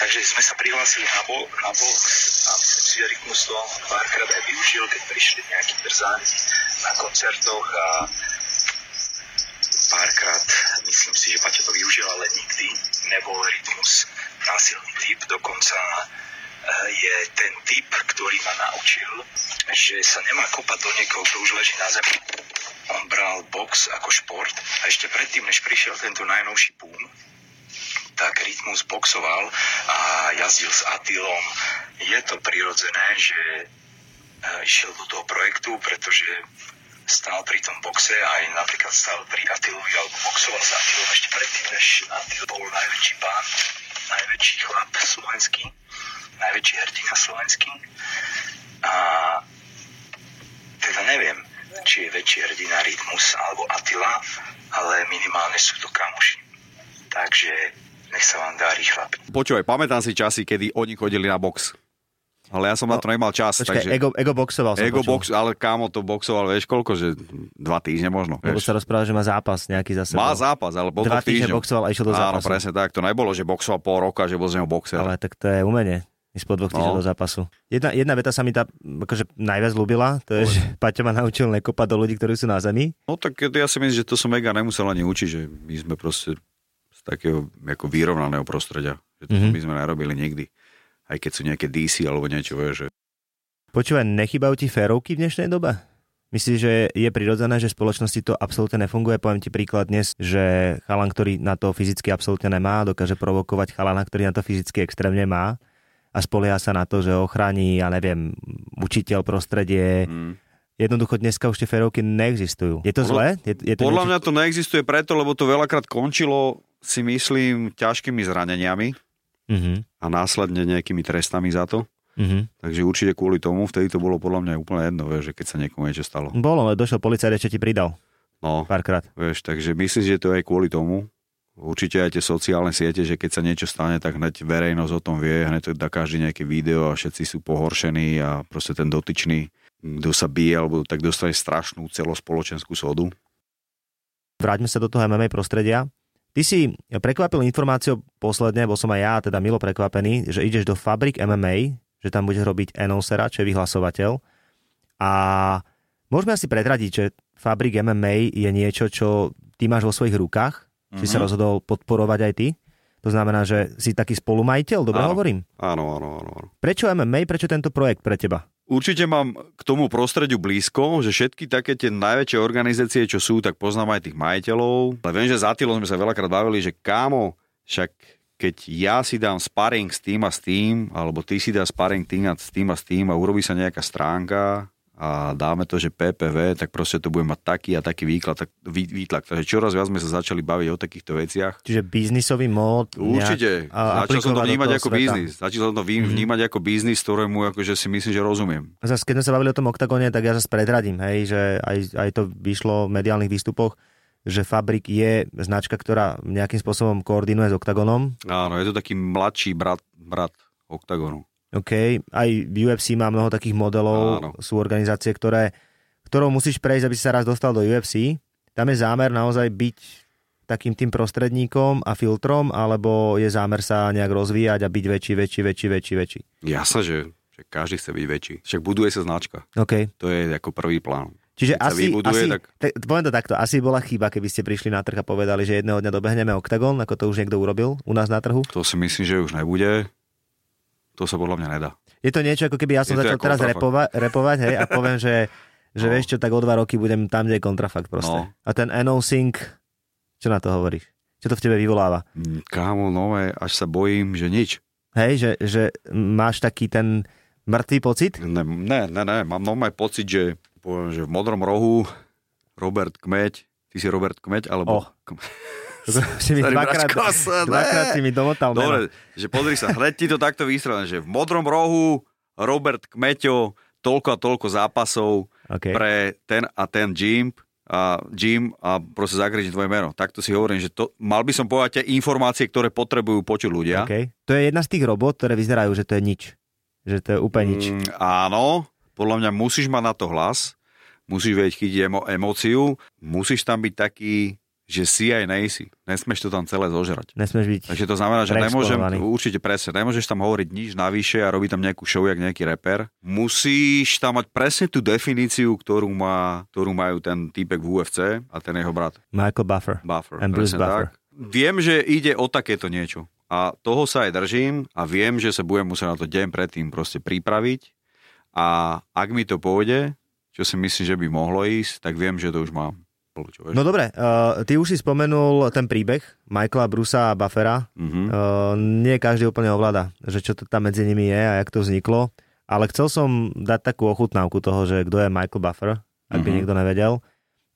Takže sme sa prihlásili na, bo- na box a si Rytmus to párkrát aj využil, keď prišli nejakí drzáni na koncertoch a párkrát, myslím si, že Paťo to využil, ale nikdy nebol Rytmus násilný typ, dokonca eh, je ten typ, ktorý ma naučil, že sa nemá kopať do niekoho, kto už leží na zemi. On bral box ako šport a ešte predtým, než prišiel tento najnovší boom, tak Rytmus boxoval a jazdil s Atilom. Je to prirodzené, že eh, išiel do toho projektu, pretože stál pri tom boxe aj napríklad stál pri Atilovi alebo boxoval s Atilom ešte predtým, než Atil bol najväčší pán, najväčší chlap slovenský, najväčší hrdina slovenský. A teda neviem, či je väčší hrdina Rytmus alebo Atila, ale minimálne sú to kamoši. Takže nech sa vám darí chlapi. Počúvaj, pamätám si časy, kedy oni chodili na box. Ale ja som na to nemal čas, Počkaj, takže... ego, ego boxoval som Ego počul. box, ale kámo to boxoval, vieš koľko, že dva týždne možno. Lebo sa rozprával, že má zápas nejaký za sebou. Má zápas, ale po Dva dvoch týždne boxoval a išiel do Áno, zápasu. presne tak. To nebolo, že boxoval pol roka, že bol z neho boxer. Ale tak to je umenie. Ísť po dvoch týždňov No. do zápasu. Jedna, jedna veta sa mi tá akože najviac ľúbila, to je, že Paťo ma naučil nekopať do ľudí, ktorí sú na zemi. No tak ja si myslím, že to som mega nemusel ani učiť, že my sme proste z takého ako vyrovnaného prostredia. Že to Mhm. my sme nerobili nikdy. Aj keď sú nejaké DC alebo niečo, že Počúvaj, nechybajú ti férovky v dnešnej dobe? Myslíš, že je prirodzené, že v spoločnosti to absolútne nefunguje? Poviem ti príklad dnes, že chalan, ktorý na to fyzicky absolútne nemá, dokáže provokovať chalana, ktorý na to fyzicky extrémne má a spolieha sa na to, že ochrání, ja neviem, učiteľ, prostredie. Mm. Jednoducho dneska už tie férovky neexistujú. Je to Podľa- zlé? Je, je to Podľa niečo- mňa to neexistuje preto, lebo to veľakrát končilo, si myslím, ťažkými zraneniami Mhm, a následne nejakými trestami za to. mhm. Takže určite kvôli tomu, vtedy to bolo podľa mňa úplne jedno, vieš, že keď sa niekomu niečo stalo. Bolo, ale došiel policajt, ešte ti pridal No, párkrát. vieš, takže myslím, že to je aj kvôli tomu. Určite aj tie sociálne siete, že keď sa niečo stane, tak hneď verejnosť o tom vie, hneď to dá každý nejaké video a všetci sú pohoršení a proste ten dotyčný, kto sa bije, alebo tak dostane strašnú celospoločenskú sodu. Vráťme sa do toho MMA prostredia. Ty si prekvapil informáciou posledne, bol som aj ja teda milo prekvapený, že ideš do Fabrik MMA, že tam budeš robiť annoncera, čo je vyhlasovateľ. A môžeme asi predradiť, že Fabrik MMA je niečo, čo ty máš vo svojich rukách, mm-hmm. si sa rozhodol podporovať aj ty. To znamená, že si taký spolumajiteľ, dobre Áno. hovorím? Áno, áno, áno. áno. Prečo MMA, prečo tento projekt pre teba? Určite mám k tomu prostrediu blízko, že všetky také tie najväčšie organizácie, čo sú, tak poznám aj tých majiteľov. Ale viem, že za Attilom sme sa veľakrát bavili, že kámo, však keď ja si dám sparring s tým a s tým, alebo ty si dá sparring tým a s tým a s tým a urobí sa nejaká stránka a dáme to, že PPV, tak proste to bude mať taký a taký výklad, tak, vý, výtlak. Takže čoraz viac sme sa začali baviť o takýchto veciach. Čiže biznisový mód. Určite. Začal som to vnímať ako sveta. biznis. Začal som to Mhm. vnímať ako biznis, ktorému akože si myslím, že rozumiem. Zas, keď sme sa bavili o tom oktagóne, tak ja sa predradím, hej, že aj, aj to vyšlo v mediálnych výstupoch, že Fabrik je značka, ktorá nejakým spôsobom koordinuje s oktagónom. Áno, je to taký mladší brat, brat Octagonu. OK, aj v UFC má mnoho takých modelov, Áno. sú organizácie, ktoré, ktorou musíš prejsť, aby si sa raz dostal do UFC. Tam je zámer naozaj byť takým tým prostredníkom a filtrom, alebo je zámer sa nejak rozvíjať a byť väčší, väčší, väčší, väčší, väčší. Jasné, že, že každý chce byť väčší. Však buduje sa značka. OK. To je ako prvý plán. Čiže Keď asi, vybuduje, asi tak- tak... poviem to takto, asi bola chyba, keby ste prišli na trh a povedali, že jedného dňa dobehneme Octagon, ako to už niekto urobil u nás na trhu. To si myslím, že už nebude. To sa podľa mňa nedá. Je to niečo, ako keby ja som Je začal teraz repova- repovať hej, a poviem, že, že No. vieš čo, tak o dva roky budem tam, kde je kontrafakt proste. No. A ten NO-Sync, čo na to hovoríš? Čo to v tebe vyvoláva? Mm, Kámo, nové, až sa bojím, že nič. Hej, že, že máš taký ten mŕtvý pocit? Ne, ne, ne, ne. mám normálny pocit, že, poviem, že v modrom rohu Robert Kmeď, ty si Robert Kmeď, alebo... Oh. si mi dvakrát, dvakrát si mi domotal meno. Dobre, že pozri sa, hneď ti to takto vystrelené, že v modrom rohu Robert Kmeťo, toľko a toľko zápasov Okay. pre ten a ten gym a gym a proste zakryť tvoje meno. Takto si hovorím, že to, mal by som povedať tie informácie, ktoré potrebujú počuť ľudia. Okay. To je jedna z tých robot, ktoré vyzerajú, že to je nič. Že to je úplne nič. Mm, áno, podľa mňa musíš mať na to hlas, musíš vedieť chytiť emo- emóciu, musíš tam byť taký, že si aj nejsi. Nesmeš to tam celé zožrať. Nesmieš byť... Takže to znamená, že nemôžem, určite presne, nemôžeš tam hovoriť nič navyše a robiť tam nejakú show, jak nejaký reper. Musíš tam mať presne tú definíciu, ktorú, má, ktorú majú ten týpek v UFC a ten jeho brat. Michael Buffer. Buffer. And Bruce Buffer. tak. Viem, že ide o takéto niečo. A toho sa aj držím a viem, že sa budem musieť na to deň predtým proste pripraviť. A ak mi to pôjde, čo si myslím, že by mohlo ísť, tak viem, že to už mám. Vieš? No dobre, uh, ty už si spomenul ten príbeh Michaela Brusa a Buffera. Mhm. Uh, nie každý úplne ovláda, že čo to tam medzi nimi je a jak to vzniklo. Ale chcel som dať takú ochutnávku toho, že kto je Michael Buffer, ak by Mhm. niekto nevedel.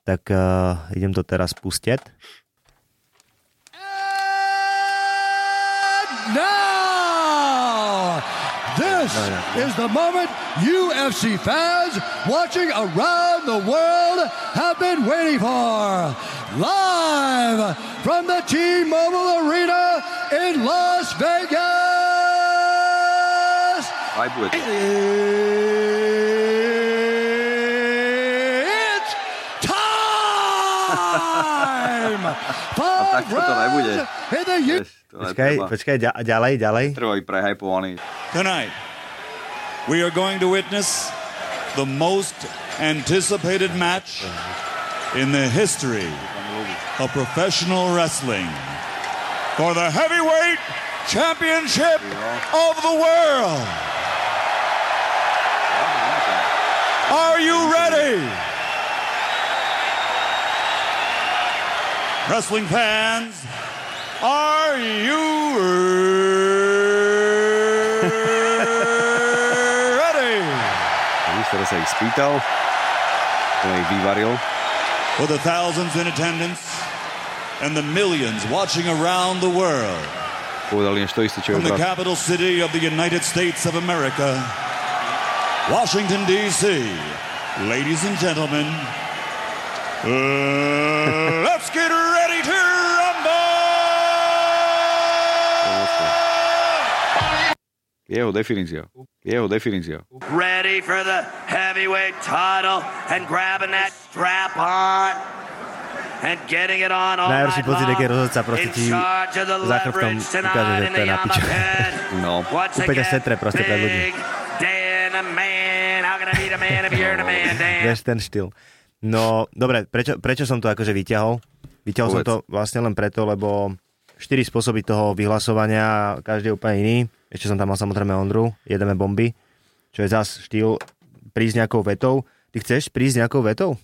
Tak uh, idem to teraz pustiť. Now, this is the moment UFC fans watching around the world have been waiting for. Live from the T-Mobile Arena in Las Vegas. Aj bude to. It's time! Five takto to nebude. rounds in the U- Vieš, to Počkaj, netreba. počkaj, ďa- ďalej, ďalej. Treba byť prehypovaný. Tonight, we are going to witness the most anticipated match in the history of professional wrestling for the heavyweight championship of the world. Are you ready? Wrestling fans, are you ready? Víš, ktoré sa spýtal, to vyvaril. For the thousands in attendance and the millions watching around the world Povedal než to isté, čo from the capital city of the United States of America, Washington, D.C. Ladies and gentlemen, uh, let's get ready to Jeho definícia. Jeho definícia. ready for the heavyweight title and grabbing that strap on and getting it on all Najhorší pocit, keď rozhodca proste ti za chrbtom ukáže, že to je na piču. No. Úplne setre proste pred ľudí. Dan? Vieš ten štýl. No, dobre, prečo, prečo som to akože vyťahol? Vyťahol som Povedz. to vlastne len preto, lebo štyri spôsoby toho vyhlasovania, každý je úplne iný. Ešte som tam mal samozrejme Ondru, jedeme bomby, čo je zas štýl prísť nejakou vetou. Ty chceš prísť nejakou vetou?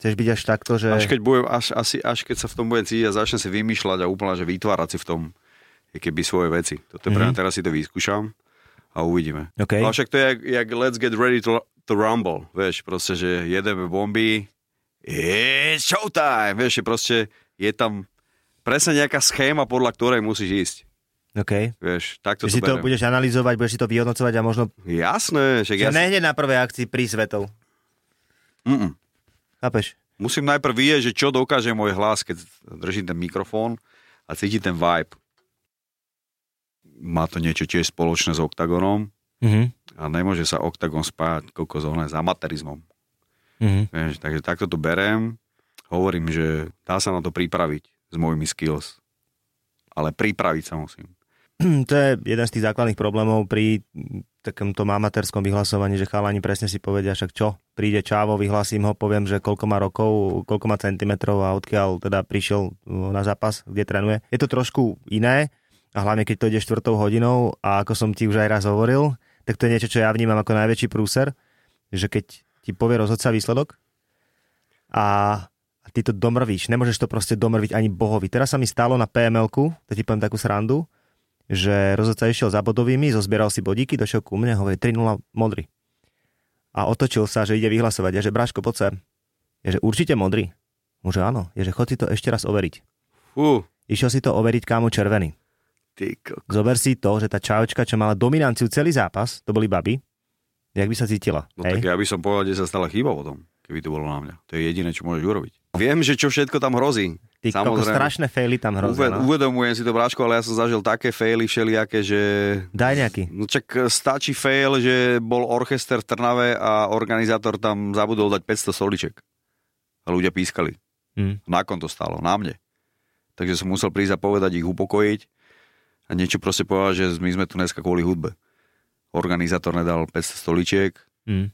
Chceš byť až takto, že... Až keď, budem, až, asi, až keď sa v tom budem cítiť a začne si vymýšľať a úplne, že vytvárať si v tom keby svoje veci. Toto mm-hmm. pre Mhm. teraz si to vyskúšam a uvidíme. OK. Ale však to je jak, jak let's get ready to, to rumble, vieš, proste, že jedeme bomby, it's showtime, vieš, že proste je tam presne nejaká schéma, podľa ktorej musíš ísť. OK. Vieš, takto Že si to to berem. budeš analyzovať, budeš si to vyhodnocovať a možno... Jasné, že Ja si... nehneď na prvej akcii prísť vetou. Mm-mm. Chápeš? Musím najprv vidieť, že čo dokáže môj hlas, keď držím ten mikrofón a cíti ten vibe. Má to niečo tiež spoločné s oktagonom Mhm. a nemôže sa oktagon spájať kokos s amatérizmom. Mhm. Vieš, takže takto to berem. Hovorím, že dá sa na to pripraviť s mojimi skills. Ale pripraviť sa musím. To je jeden z tých základných problémov pri takomto amatérskom vyhlasovaní, že chalani presne si povedia, však čo, príde Čávo, vyhlasím ho, poviem, že koľko má rokov, koľko má centimetrov a odkiaľ teda prišiel uh, na zápas, kde trénuje. Je to trošku iné a hlavne keď to ide štvrtou hodinou a ako som ti už aj raz hovoril, tak to je niečo, čo ja vnímam ako najväčší prúser, že keď ti povie rozhodca výsledok a ty to domrvíš, nemôžeš to proste domrviť ani bohovi. Teraz sa mi stalo na PML-ku, to ti poviem takú srandu, že rozhodca išiel za bodovými, zozbieral si bodíky, došiel ku mne, hovorí 3-0 modrý. A otočil sa, že ide vyhlasovať. Ja, že Braško, poď sem. Je, že určite modrý. Môže áno. Je, že chod si to ešte raz overiť. Fú, Išiel si to overiť kámo červený. ty ko- Zober si to, že tá čajočka, čo mala dominanciu celý zápas, to boli baby, jak by sa cítila. No hej? tak ja by som povedal, že sa stala chyba potom, keby to bolo na mňa. To je jediné, čo môžeš urobiť. Viem, že čo všetko tam hrozí. Ty koko, strašné faily tam hrozia. Uve, No. uvedomujem si to, Bráško, ale ja som zažil také faily všelijaké, že... Daj nejaký. No čak stačí fail, že bol orchester v Trnave a organizátor tam zabudol dať 500 soliček. A ľudia pískali. Hm. Na kom to stálo? Na mne. Takže som musel prísť a povedať ich upokojiť a niečo proste povedať, že my sme tu dneska kvôli hudbe. Organizátor nedal 500 stoličiek, Hm.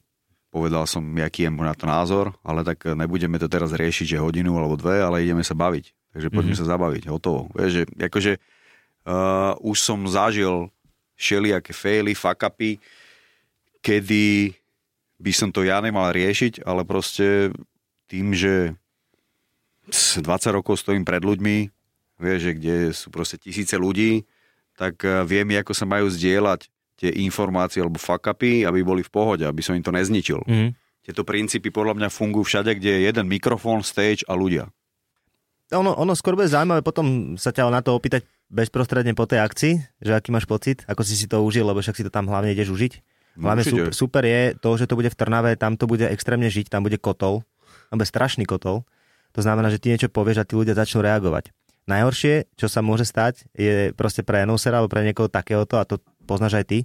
Povedal som, aký je na to názor, ale tak nebudeme to teraz riešiť, že hodinu alebo dve, ale ideme sa baviť. Takže poďme Mhm. sa zabaviť, hotovo. Vieš, že akože uh, už som zažil všelijaké faily, fuck upy, kedy by som to ja nemal riešiť, ale proste tým, že s 20 rokov stojím pred ľuďmi, vieš, že kde sú proste tisíce ľudí, tak eh, viem, ako sa majú zdieľať tie informácie alebo fuck upy, aby boli v pohode, aby som im to nezničil. Mhm. Tieto princípy podľa mňa fungujú všade, kde je jeden mikrofón, stage a ľudia. Ono, ono skôr bude zaujímavé potom sa ťa na to opýtať bezprostredne po tej akcii, že aký máš pocit, ako si si to užil, lebo však si to tam hlavne ideš užiť. No, Hlavne super, super je to, že to bude v Trnave, tam to bude extrémne žiť, tam bude kotol, tam bude strašný kotol. To znamená, že ty niečo povieš a tí ľudia začnú reagovať. Najhoršie, čo sa môže stať, je proste pre annoncera alebo pre niekoho takéhoto, a to poznáš aj ty,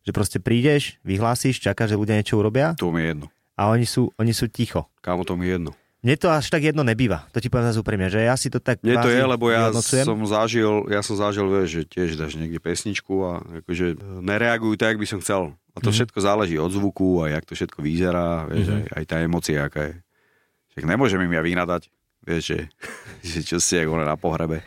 že proste prídeš, vyhlásíš, čakáš, že ľudia niečo urobia To mi je jedno. a oni sú, oni sú ticho. Kámo, to mi je jedno. Mne to až tak jedno nebýva, to ti poviem zase úprimne, že ja si to tak Nie to je, lebo ja vyhodnocujem. som zažil, ja som zažil, vieš, že tiež dáš niekde pesničku a akože nereagujú tak, jak by som chcel. A to Mhm. všetko záleží od zvuku a jak to všetko vyzerá, vieš, Mhm. aj, aj tá emócia, aká je. Však nemôžem im ja vynadať, vieš, že, že čo si jak one na pohrebe.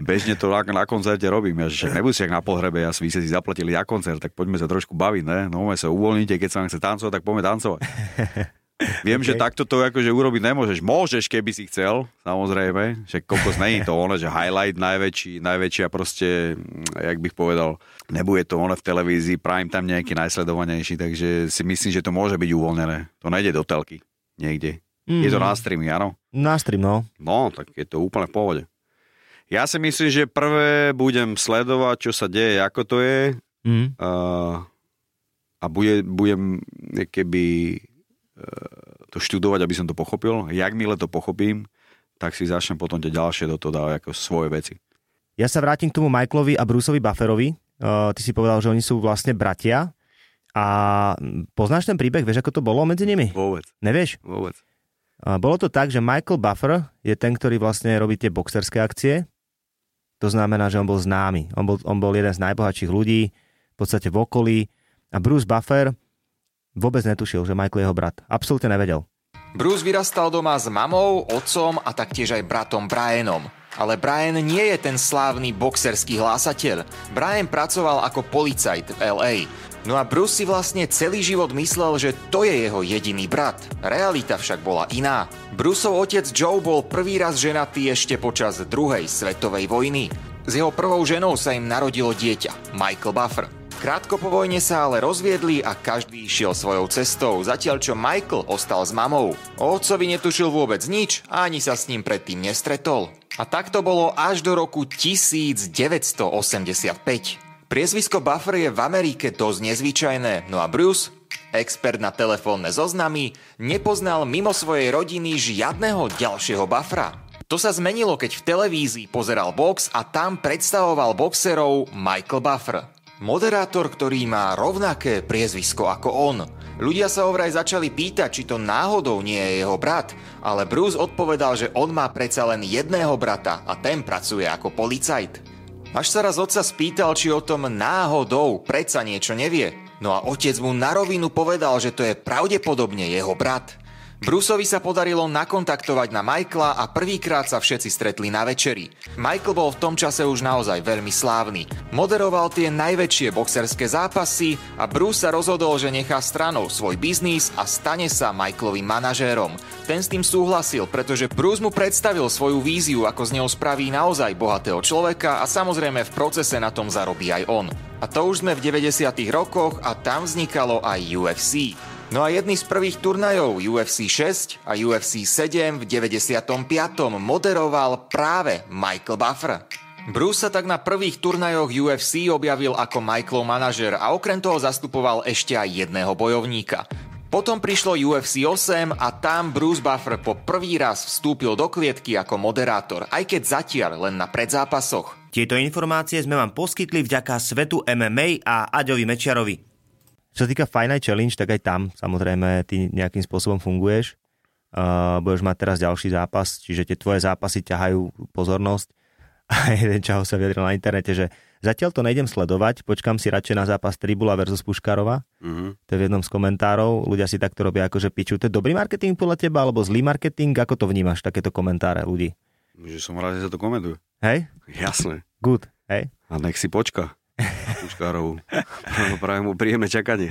Bežne to na, na koncerte robím, ja, že však nebudú si na pohrebe, ja vy ste si zaplatili na koncert, tak poďme sa trošku baviť, ne? No, sa uvoľnite, keď sa vám chce tancovať, tak poďme tancovať. Viem, okay. že takto to akože urobiť nemôžeš. Môžeš, keby si chcel, samozrejme. Že kokos není to ono, že highlight najväčší, najväčšia proste, mm, jak bych povedal, nebude to ono v televízii, prime tam nejaký najsledovanejší, takže si myslím, že to môže byť uvoľnené. To nejde do telky niekde. Mm. Je to na streamy, áno? Na stream, no. No, tak je to úplne v pohode. Ja si myslím, že prvé budem sledovať, čo sa deje, ako to je Mm. a, a bude, budem keby to študovať, aby som to pochopil. Jak mile to pochopím, tak si začnem potom tie ďalšie do toho dávať ako svoje veci. Ja sa vrátim k tomu Michaelovi a Bruceovi Bufferovi. Uh, ty si povedal, že oni sú vlastne bratia. A poznáš ten príbeh? Vieš, ako to bolo medzi nimi? Vôbec. Nevieš? Vôbec. Bolo to tak, že Michael Buffer je ten, ktorý vlastne robí tie boxerské akcie. To znamená, že on bol známy. On bol, on bol jeden z najbohatších ľudí v podstate v okolí. A Bruce Buffer vôbec netušil, že Michael je jeho brat. Absolútne nevedel. Bruce vyrastal doma s mamou, otcom a taktiež aj bratom Brianom. Ale Brian nie je ten slávny boxerský hlásateľ. Brian pracoval ako policajt v LA. No a Bruce si vlastne celý život myslel, že to je jeho jediný brat. Realita však bola iná. Bruceov otec Joe bol prvý raz ženatý ešte počas druhej svetovej vojny. S jeho prvou ženou sa im narodilo dieťa, Michael Buffer. Krátko po vojne sa ale rozviedli a každý išiel svojou cestou, zatiaľ čo Michael ostal s mamou. O otcovi netušil vôbec nič a ani sa s ním predtým nestretol. A tak to bolo až do roku 1985. Priezvisko Buffer je v Amerike dosť nezvyčajné, no a Bruce, expert na telefónne zoznamy, nepoznal mimo svojej rodiny žiadneho ďalšieho Buffera. To sa zmenilo, keď v televízii pozeral box a tam predstavoval boxerov Michael Buffer. Moderátor, ktorý má rovnaké priezvisko ako on. Ľudia sa ho začali pýtať, či to náhodou nie je jeho brat, ale Bruce odpovedal, že on má predsa len jedného brata a ten pracuje ako policajt. Až sa raz otca spýtal, či o tom náhodou predsa niečo nevie. No a otec mu na rovinu povedal, že to je pravdepodobne jeho brat. Bruceovi sa podarilo nakontaktovať na Michaela a prvýkrát sa všetci stretli na večeri. Michael bol v tom čase už naozaj veľmi slávny. Moderoval tie najväčšie boxerské zápasy a Bruce sa rozhodol, že nechá stranou svoj biznis a stane sa Michaelovým manažérom. Ten s tým súhlasil, pretože Bruce mu predstavil svoju víziu, ako z neho spraví naozaj bohatého človeka a samozrejme v procese na tom zarobí aj on. A to už sme v 90. rokoch a tam vznikalo aj UFC. No a jedný z prvých turnajov UFC 6 a UFC 7 v 95. moderoval práve Michael Buffer. Bruce sa tak na prvých turnajoch UFC objavil ako Michaelov manažer a okrem toho zastupoval ešte aj jedného bojovníka. Potom prišlo UFC 8 a tam Bruce Buffer po prvý raz vstúpil do klietky ako moderátor, aj keď zatiaľ len na predzápasoch. Tieto informácie sme vám poskytli vďaka svetu MMA a Aďovi Mečiarovi. Čo sa týka Night Challenge, tak aj tam samozrejme ty nejakým spôsobom funguješ. Uh, budeš mať teraz ďalší zápas, čiže tie tvoje zápasy ťahajú pozornosť. A jeden čaho sa vyjadril na internete, že zatiaľ to nejdem sledovať, počkam si radšej na zápas Tribula versus Puškarova. Uh-huh. To je v jednom z komentárov. Ľudia si takto robia akože piču. To je dobrý marketing podľa teba, alebo zlý marketing? Ako to vnímaš, takéto komentáre ľudí? Že som rád, že sa to komentuje. Hej? Jasné. Good, hej? A nech si počka. Puškárovú. Práve mu príjemné čakanie.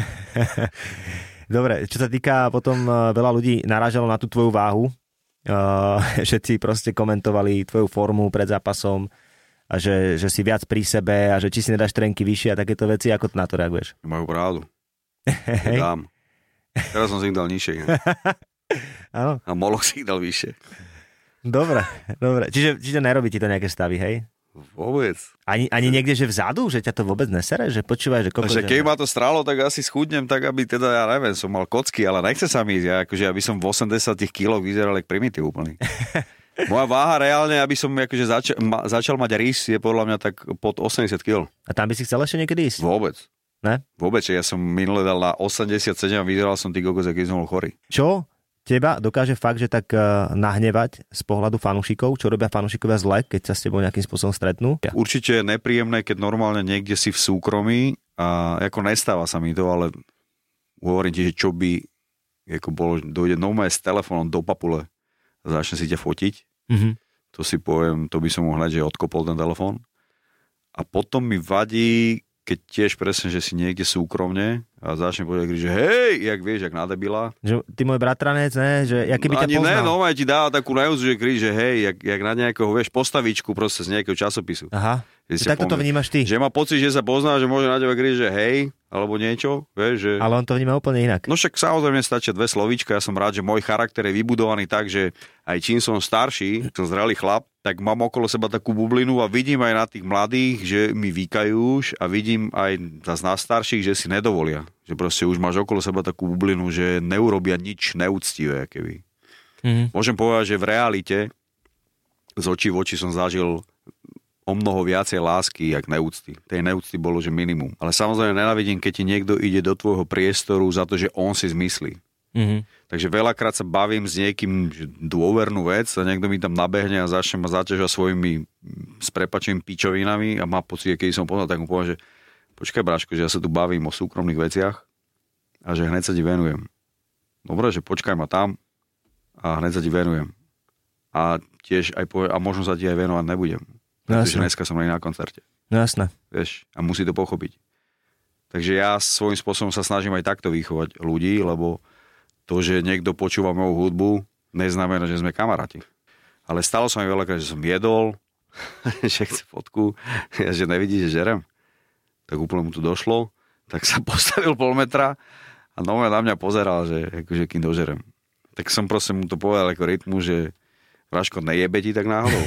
Dobre, čo sa týka potom, eh, veľa ľudí narážalo na tú tvoju váhu. Uh, všetci proste komentovali tvoju formu pred zápasom a že, že si viac pri sebe a že či si nedáš trenky vyššie a takéto veci. Ako na to reaguješ? Majú pravdu. Dám. Teraz som si ich dal nižšie. Áno. A Moloch si ich dal vyššie. Dobre, dobre. Čiže, čiže nerobí ti to nejaké stavy, hej? Vôbec. Ani, ani niekde, že vzadu, že ťa to vôbec nesere? Že počúvaj, že že keď ma to strálo, tak asi schudnem tak, aby teda, ja neviem, som mal kocky, ale nechce sa mi ísť, ja, akože aby som v 80 kg vyzeral ako primitív úplný. Moja váha reálne, aby som akože začal, ma, začal mať rys, je podľa mňa tak pod 80 kg. A tam by si chcel ešte niekedy ísť? Vôbec. Ne? Vôbec, ja som minule dal na 87 a vyzeral som ty kokos, aký som bol chorý. Čo teba dokáže fakt, že tak uh, nahnevať z pohľadu fanúšikov, čo robia fanúšikovia zle, keď sa s tebou nejakým spôsobom stretnú? Určite je nepríjemné, keď normálne niekde si v súkromí a ako nestáva sa mi to, ale hovorím ti, že čo by ako bolo, dojde normálne s telefónom do papule a začne si ťa fotiť, mm-hmm. to si poviem, to by som mohol hľať, že odkopol ten telefón. A potom mi vadí, keď tiež presne, že si niekde súkromne a začne povedať, že hej, jak vieš, jak na debila. Že ty môj bratranec, ne? Že, ja keby ťa ani poznal. ne, no, aj ti dáva takú najúzu, že krí, že hej, jak, jak na nejakého, vieš, postavičku proste z nejakého časopisu. Aha, že takto to vnímaš ty. Že má pocit, že sa pozná, že môže na teba krí, že hej, alebo niečo, vieš, že... Ale on to vníma úplne inak. No však samozrejme stačia dve slovíčka, ja som rád, že môj charakter je vybudovaný tak, že aj čím som starší, som zrelý chlap, tak mám okolo seba takú bublinu a vidím aj na tých mladých, že mi vykajú už a vidím aj zase na starších, že si nedovolia. Že proste už máš okolo seba takú bublinu, že neurobia nič neúctivé, keby. Mm-hmm. Môžem povedať, že v realite z očí v oči som zažil o mnoho viacej lásky, jak neúcty. Tej neúcty bolo, že minimum. Ale samozrejme nenavidím, keď ti niekto ide do tvojho priestoru za to, že on si zmyslí. Mm-hmm. Takže veľakrát sa bavím s niekým dôvernú vec a niekto mi tam nabehne a začne ma zaťažať svojimi s prepačením pičovinami a má pocit, keď som poznal, tak mu poviem, že počkaj Bráško, že ja sa tu bavím o súkromných veciach a že hneď sa ti venujem. Dobre, že počkaj ma tam a hneď sa ti venujem. A tiež aj povie, a možno sa ti aj venovať nebudem. No pretože jasne. dneska som aj na koncerte. No jasné. Vieš, a musí to pochopiť. Takže ja svojím spôsobom sa snažím aj takto vychovať ľudí, lebo to, že niekto počúva moju hudbu, neznamená, že sme kamaráti. Ale stalo sa mi veľakrát, že som jedol, že chce fotku, ja že nevidí, že žerem. Tak úplne mu to došlo, tak sa postavil pol metra a nové na mňa pozeral, že akože kým dožerem. Tak som proste mu to povedal ako rytmu, že Vraško, nejebe ti tak náhodou.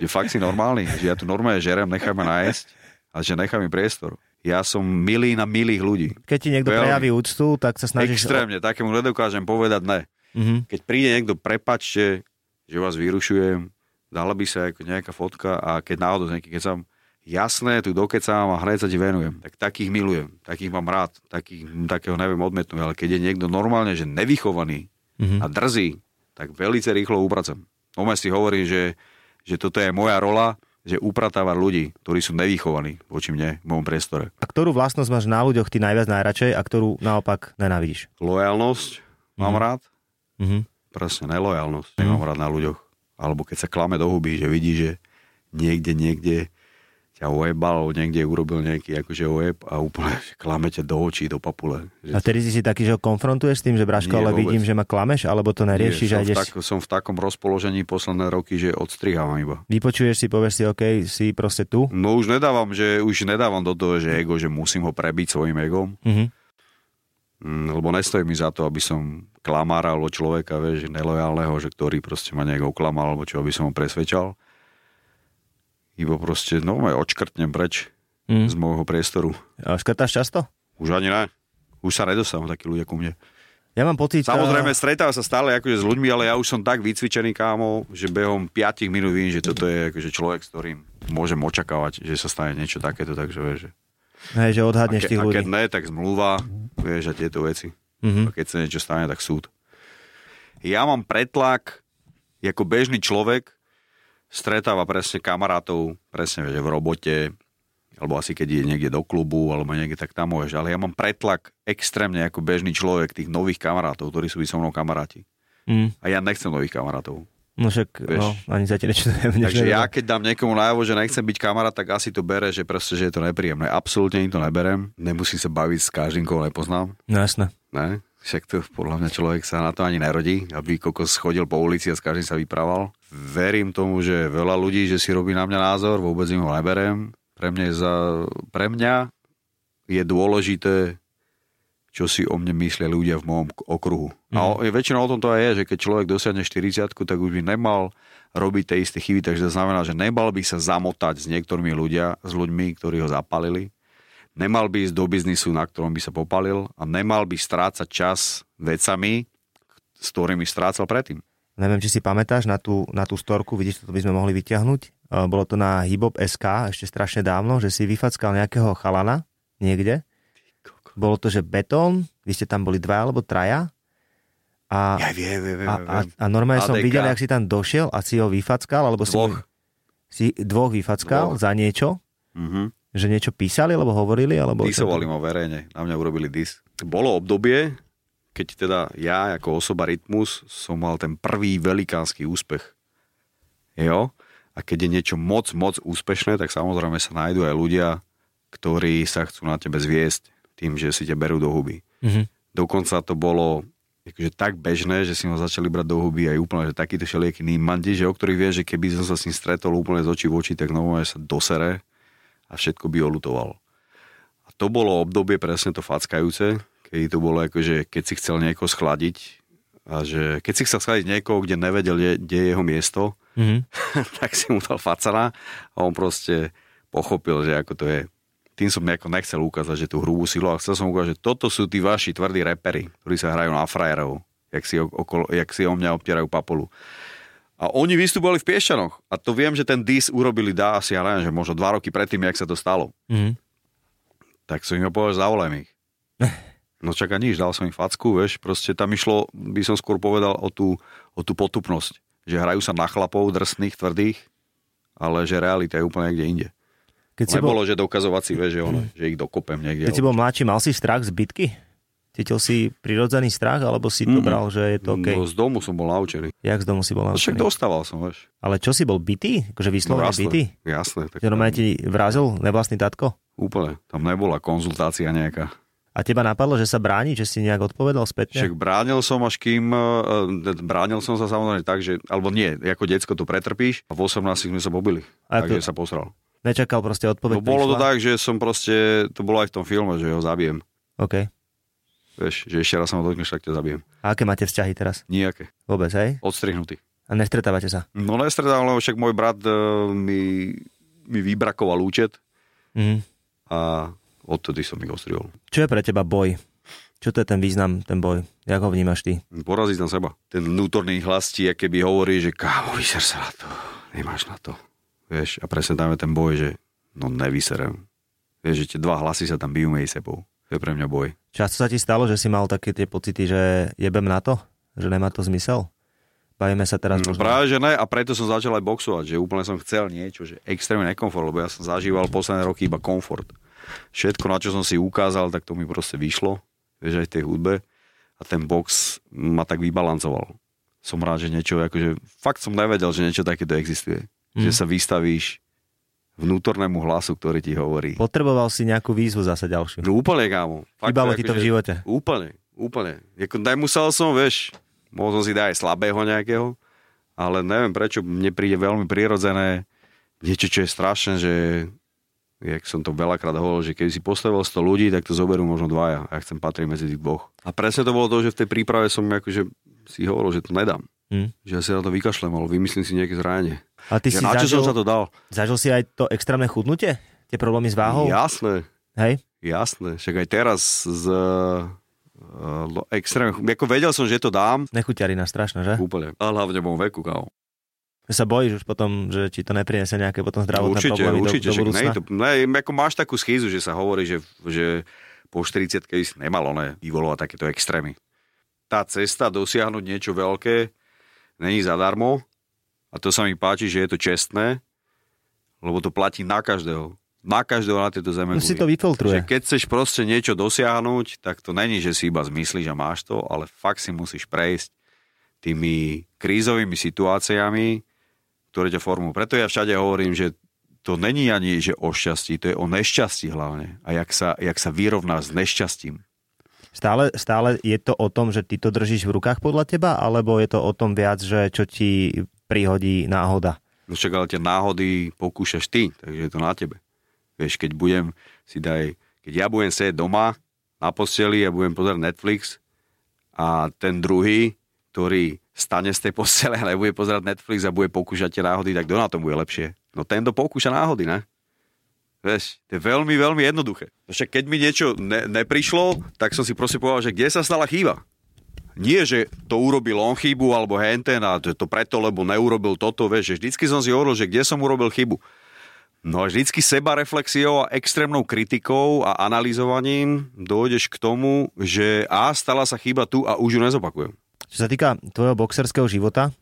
že fakt si normálny, že ja tu normálne žerem, nechaj ma nájsť a že nechaj mi priestor. Ja som milý na milých ľudí. Keď ti niekto Veľmi. prejaví úctu, tak sa snažíš... Extrémne, takému nedokážem povedať ne. Mhm. Keď príde niekto, prepačte, že vás vyrušujem, dala by sa ako nejaká fotka a keď náhodou niekým, keď som jasné, tu dokecám a hneď sa ti venujem. Tak takých milujem, takých mám rád, takých, takého neviem odmetnúť, ale keď je niekto normálne, že nevychovaný Mhm. a drzý, tak veľmi rýchlo upracem. No si hovorím, že, že toto je moja rola, že upratávať ľudí, ktorí sú nevychovaní voči mne v mojom priestore. A ktorú vlastnosť máš na ľuďoch ty najviac najradšej a ktorú naopak nenávidíš? Lojalnosť mám rád, Mhm. presne nelojalnosť nemám rád na ľuďoch. Alebo keď sa klame do huby, že vidí, že niekde, niekde ťa ojebal, niekde urobil nejaký akože ojeb a úplne klame ťa do očí, do papule. Že A tedy si si taký, že ho konfrontuješ s tým, že Braško, Nie, ale vôbec. vidím, že ma klameš, alebo to neriešiš a som, v ideš... tak, som v takom rozpoložení posledné roky, že odstrihávam iba. Vypočuješ si, povieš si, OK, si proste tu. No už nedávam, že už nedávam do toho, že ego, že musím ho prebiť svojim egom. Mhm. Mm, lebo nestojí mi za to, aby som klamára alebo človeka, vieš, nelojálneho, že ktorý proste ma nejak oklamal, alebo čo, aby som ho presvedčal. Iba proste, no, aj odškrtnem preč Mm. z môjho priestoru. A škrtáš často? Už ani ne. Už sa nedostanú takí ľudia ku mne. Ja mám pocit... Samozrejme, a- stretávam sa stále akože s ľuďmi, ale ja už som tak vycvičený, kámo, že behom 5 minút vím, že toto je akože človek, s ktorým môžem očakávať, že sa stane niečo takéto, takže vieš, že... Hej, že odhadneš a, ke, tých a ľudí. keď ne, tak zmluva, vieš, a tieto veci. Mhm. A keď sa niečo stane, tak súd. Ja mám pretlak, ako bežný človek, stretáva presne kamarátov, presne vieš, v robote, alebo asi keď je niekde do klubu, alebo niekde tak tam môžeš. Ale ja mám pretlak extrémne ako bežný človek tých nových kamarátov, ktorí sú so mnou kamaráti. Mm. A ja nechcem nových kamarátov. No však, Vieš. no, ani za ti nečudujem. Takže ja keď dám niekomu najavo, že nechcem byť kamarát, tak asi to bere, že proste, že je to nepríjemné. Absolútne to neberem. Nemusím sa baviť s každým, koho nepoznám. No jasné. Ne? Však to podľa mňa človek sa na to ani nerodí, aby kokos chodil po ulici a s každým sa vyprával. Verím tomu, že veľa ľudí, že si robí na mňa názor, vôbec im ho neberem. Pre mňa je, za, pre mňa je dôležité, čo si o mne myslia ľudia v môjom okruhu. A o, väčšinou o tom to aj je, že keď človek dosiahne 40 tak už by nemal robiť tie isté chyby, takže to znamená, že nemal by sa zamotať s niektorými ľudia, s ľuďmi, ktorí ho zapalili, nemal by ísť do biznisu, na ktorom by sa popalil a nemal by strácať čas vecami, s ktorými strácal predtým. Neviem, či si pamätáš na tú, na tú storku, vidíš, toto by sme mohli vyťahnuť. E, Bolo to na Hibop SK ešte strašne dávno, že si vyfackal nejakého chalana niekde. Bolo to, že betón, vy ste tam boli dva alebo traja. A, Ja viem, viem, viem. a, a, a normálne som ADK. videl, jak si tam došiel a si ho vyfackal, alebo si, Dvoch. si dvoch vyfackal Dvoch. za niečo, Mhm. Že niečo písali, alebo hovorili, alebo... Disovali ma verejne, na mňa urobili dis. Bolo obdobie, keď teda ja ako osoba Rytmus som mal ten prvý velikánsky úspech. Jo? A keď je niečo moc, moc úspešné, tak samozrejme sa nájdú aj ľudia, ktorí sa chcú na tebe zviesť tým, že si ťa berú do huby. Mhm. Dokonca to bolo akože tak bežné, že si ho začali brať do huby aj úplne, že takýto všelijakí nímandi, že o ktorých vie, že keby som sa s ním stretol úplne z očí v oči, tak normálne sa dosere a všetko by olutoval. A to bolo obdobie presne to fackajúce, keď to bolo akože, keď si chcel niekoho schladiť a že keď si chcel schladiť niekoho, kde nevedel, kde je jeho miesto, Mhm. tak si mu dal facana a on proste pochopil, že ako to je. Tým som nejako nechcel ukázať, že tú hrubú silu, a chcel som ukázať, že toto sú tí vaši tvrdí repery, ktorí sa hrajú na frajerov, jak si, okolo, jak si o mňa obtierajú papolu. A oni vystupovali v Piešťanoch. A to viem, že ten dis urobili dá asi, ja neviem, že možno dva roky predtým, jak sa to stalo. Mhm. Tak som im ho povedal, zavolaj ich. No čaká nič, dal som im facku, vieš, proste tam išlo, by som skôr povedal, o tú, o tú potupnosť. Že hrajú sa na chlapov, drsných, tvrdých, ale že realita je úplne niekde inde. Keď Nebolo, bol, že dokazovať si, vieš, že, ono, že ich dokopem niekde. keď si bol mladší, mal si strach z bitky? Cítil si prirodzený strach, alebo si to Mm. bral, že je to OK? No, z domu som bol naučený. Jak z domu si bol No, však naučený? dostával som, vieš. Ale čo si bol bytý? Akože vyslovene jasné, bytý? Jasné. Tak Že normálne ti vrazil nevlastný tatko? Úplne. Tam nebola konzultácia nejaká. A teba napadlo, že sa bráni, že si nejak odpovedal spätne? Však bránil som až kým, e, bránil som sa samozrejme tak, že, alebo nie, ako decko to pretrpíš a v 18 sme sa pobili, A takže to- sa posral. Nečakal proste odpoveď No bolo to prišla? tak, že som proste, to bolo aj v tom filme, že ho zabijem. OK. Vieš, že ešte raz sa ma dotkneš, tak ťa zabijem. A aké máte vzťahy teraz? Nijaké. Vôbec, hej? Odstrihnutý. A nestretávate sa? No nestretám, lebo však môj brat e, mi, mi vybrakoval účet Mhm. a odtedy som ich ostrihol. Čo je pre teba boj? Čo to je ten význam, ten boj? Jak ho vnímaš ty? Poraziť na seba. Ten vnútorný hlas ti, keby hovorí, že kámo, vyser sa na to, nemáš na to. Vieš, a presne tam je ten boj, že no nevyserem. Vieš, že tie dva hlasy sa tam bijú medzi sebou. To je pre mňa boj. Často sa ti stalo, že si mal také tie pocity, že jebem na to? Že nemá to zmysel? Bavíme sa teraz No možno- práve, že ne, a preto som začal aj boxovať, že úplne som chcel niečo, že extrémne nekomfort, lebo ja som zažíval posledné roky iba komfort. Všetko, na čo som si ukázal, tak to mi proste vyšlo, vieš, aj v tej hudbe a ten box ma tak vybalancoval. Som rád, že niečo, akože fakt som nevedel, že niečo takéto existuje. Mhm. Že sa vystavíš vnútornému hlasu, ktorý ti hovorí. Potreboval si nejakú výzvu zase ďalšiu. No úplne, kámo. Fakt, Chýbalo ti to akože- v živote. Úplne, úplne. Jako, nemusel som, vieš, mohol som si dať aj slabého nejakého, ale neviem prečo, mne príde veľmi prirodzené niečo, čo je strašné, že jak som to veľakrát hovoril, že keby si postavil 100 ľudí, tak to zoberú možno dvaja ja chcem patriť medzi tých dvoch. A presne to bolo to, že v tej príprave som akože si hovoril, že to nedám. Hm. Že ja si na to vykašlem, ale vymyslím si nejaké zranenie. A ty Že si na čo zažil, som sa to dal? zažil si aj to extrémne chudnutie? Tie problémy s váhou? Jasné. Hej? Jasné, však aj teraz z uh, extrém, ako vedel som, že to dám. Nechuťarina strašná, že? Úplne. A hlavne v mojom veku, kámo. Že sa bojíš už potom, že ti to nepriniesie nejaké potom zdravotné Určite, problémy určite, do, do budúcna? to, ne, ako máš takú schýzu, že sa hovorí, že, že po 40 by si nemal ne, vyvolovať takéto extrémy. Tá cesta dosiahnuť niečo veľké není zadarmo a to sa mi páči, že je to čestné, lebo to platí na každého. Na každého na tejto zeme. No si to vyfiltruje. Že keď chceš proste niečo dosiahnuť, tak to není, že si iba zmyslíš a máš to, ale fakt si musíš prejsť tými krízovými situáciami, ktoré ťa formujú. Preto ja všade hovorím, že to není ani že o šťastí, to je o nešťastí hlavne. A jak sa, jak sa vyrovná s nešťastím. Stále, stále je to o tom, že ty to držíš v rukách podľa teba, alebo je to o tom viac, že čo ti prihodí náhoda? No však ale tie náhody pokúšaš ty, takže je to na tebe. Vieš, keď budem si daj, keď ja budem sedieť doma na posteli a budem pozerať Netflix a ten druhý, ktorý stane z tej postele a nebude pozerať Netflix a bude pokúšať tie náhody, tak kto na tom bude lepšie? No tento pokúša náhody, ne? Vieš, to je veľmi, veľmi jednoduché. Však keď mi niečo ne, neprišlo, tak som si proste povedal, že kde sa stala chyba. Nie, že to urobil on chybu alebo henten a to, to preto, lebo neurobil toto, vieš, že vždycky som si hovoril, že kde som urobil chybu. No a vždycky seba reflexiou a extrémnou kritikou a analyzovaním dojdeš k tomu, že a stala sa chyba tu a už ju nezopakujem. Čo sa týka tvojho boxerského života,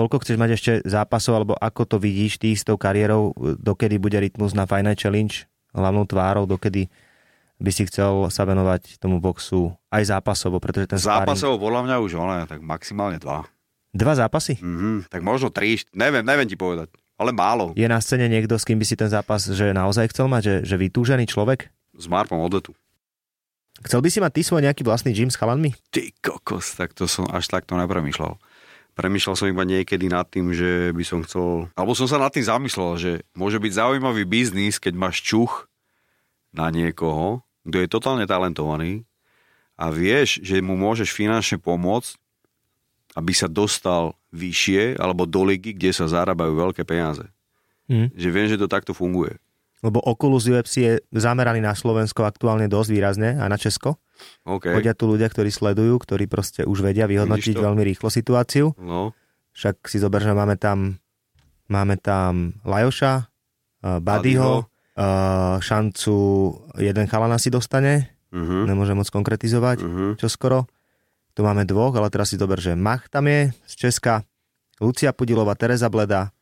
koľko chceš mať ešte zápasov, alebo ako to vidíš ty s tou kariérou, dokedy bude rytmus na Final Challenge hlavnou tvárou, dokedy by si chcel sa venovať tomu boxu aj zápasovo, pretože ten. Zápasovo podľa mňa už ona, tak maximálne dva. Dva zápasy? Mhm, tak možno tri, neviem, neviem ti povedať, ale málo. Je na scéne niekto, s kým by si ten zápas že naozaj chcel mať, že, že vytúžený človek? S Marpom odletu. Chcel by si mať ty svoj nejaký vlastný gym s chalanmi? Ty kokos, tak to som až takto nepremýšľal. Premýšľal som iba niekedy nad tým, že by som chcel... Alebo som sa nad tým zamyslel, že môže byť zaujímavý biznis, keď máš čuch na niekoho, kto je totálne talentovaný a vieš, že mu môžeš finančne pomôcť, aby sa dostal vyššie alebo do ligy, kde sa zarábajú veľké peniaze. Hm. Že viem, že to takto funguje. Lebo Oculus UFC je zameraný na Slovensko aktuálne dosť výrazne a na Česko. OK. Chodia tu ľudia, ktorí sledujú, ktorí proste už vedia vyhodnotiť veľmi rýchlo situáciu. No, Však si zober, že máme tam, máme tam Lajoša, uh, Badyho, uh, šancu jeden chalana si dostane, uh-huh. nemôžem moc konkretizovať, Uh-huh. čo skoro. Tu máme dvoch, ale teraz si zober, že Mach tam je z Česka, Lucia Pudilová, Tereza Bleda,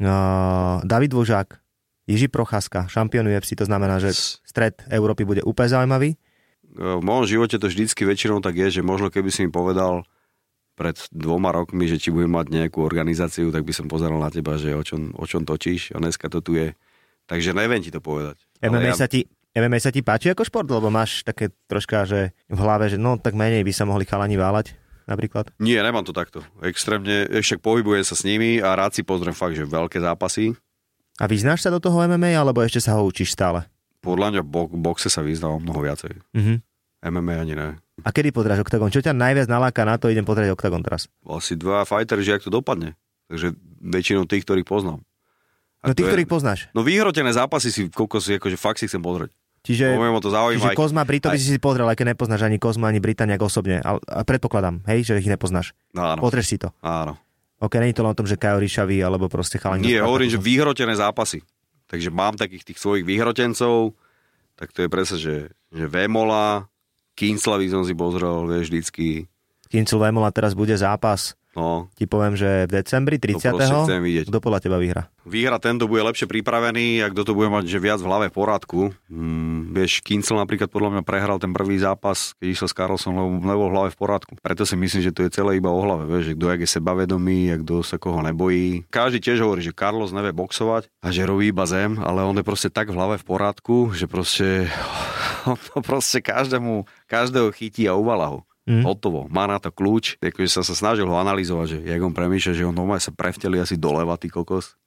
uh, David Vožák, Jiži Procházka, šampión UFC, to znamená, že stred Európy bude úplne zaujímavý. V mojom živote to vždycky väčšinou tak je, že možno keby si mi povedal pred dvoma rokmi, že či budem mať nejakú organizáciu, tak by som pozeral na teba, že o čom, o čom točíš a dneska to tu je. Takže neviem ti to povedať. MMA, ja... sa ti, MMA sa ti páči ako šport? Lebo máš také troška, že v hlave, že no tak menej by sa mohli chalani váľať napríklad? Nie, nemám to takto. Extrémne, ešte pohybujem sa s nimi a rád si pozriem fakt, že veľké zápasy. A vyznáš sa do toho MMA, alebo ešte sa ho učíš stále? Podľa mňa bo- boxe sa vyznám o mnoho viacej. Mhm. MMA ani ne. A kedy podráš Octagon? Čo ťa najviac naláka na to, idem pozrieť Octagon teraz? Asi dva fightery, že jak to dopadne. Takže väčšinou tých, ktorých poznám. A no tých, ktorých poznáš? No vyhrotené zápasy si, koľko si, akože fakt si chcem pozrieť. Čiže, Poviem, to zaujíma, čiže Kozma Brito by si si pozrel, aj keď nepoznáš ani Kozma, ani Brita nejak osobne. Ale predpokladám, hej, že ich nepoznáš. No, áno. Pozrieš si to. Áno. Ok, nie je to len o tom, že Kajo Ríšavý, alebo proste chalani. Nie, hovorím, že vyhrotené zápasy. Takže mám takých tých svojich vyhrotencov, tak to je presne, že, že Vemola, Kinslavy som si pozrel, vieš, vždycky. Kincel Vemola teraz bude zápas No. Ti poviem, že v decembri 30. chcem vidieť. Kto podľa teba vyhra? Vyhra tento bude lepšie pripravený a kto to bude mať že viac v hlave v porádku. Hmm, vieš, Kincel napríklad podľa mňa prehral ten prvý zápas, keď išiel s Carlson, lebo nebol v hlave v porádku. Preto si myslím, že to je celé iba o hlave. Vieš, že kto je sebavedomý, a kto sa koho nebojí. Každý tiež hovorí, že Carlos nevie boxovať a že robí iba zem, ale on je proste tak v hlave v porádku, že proste on to proste každému, každého chytí a uvala ho. Mm. Hotovo. Má na to kľúč. Akože som sa snažil ho analyzovať, že jak on premýšľa, že on normálne sa prevteli asi doleva, ty kokos.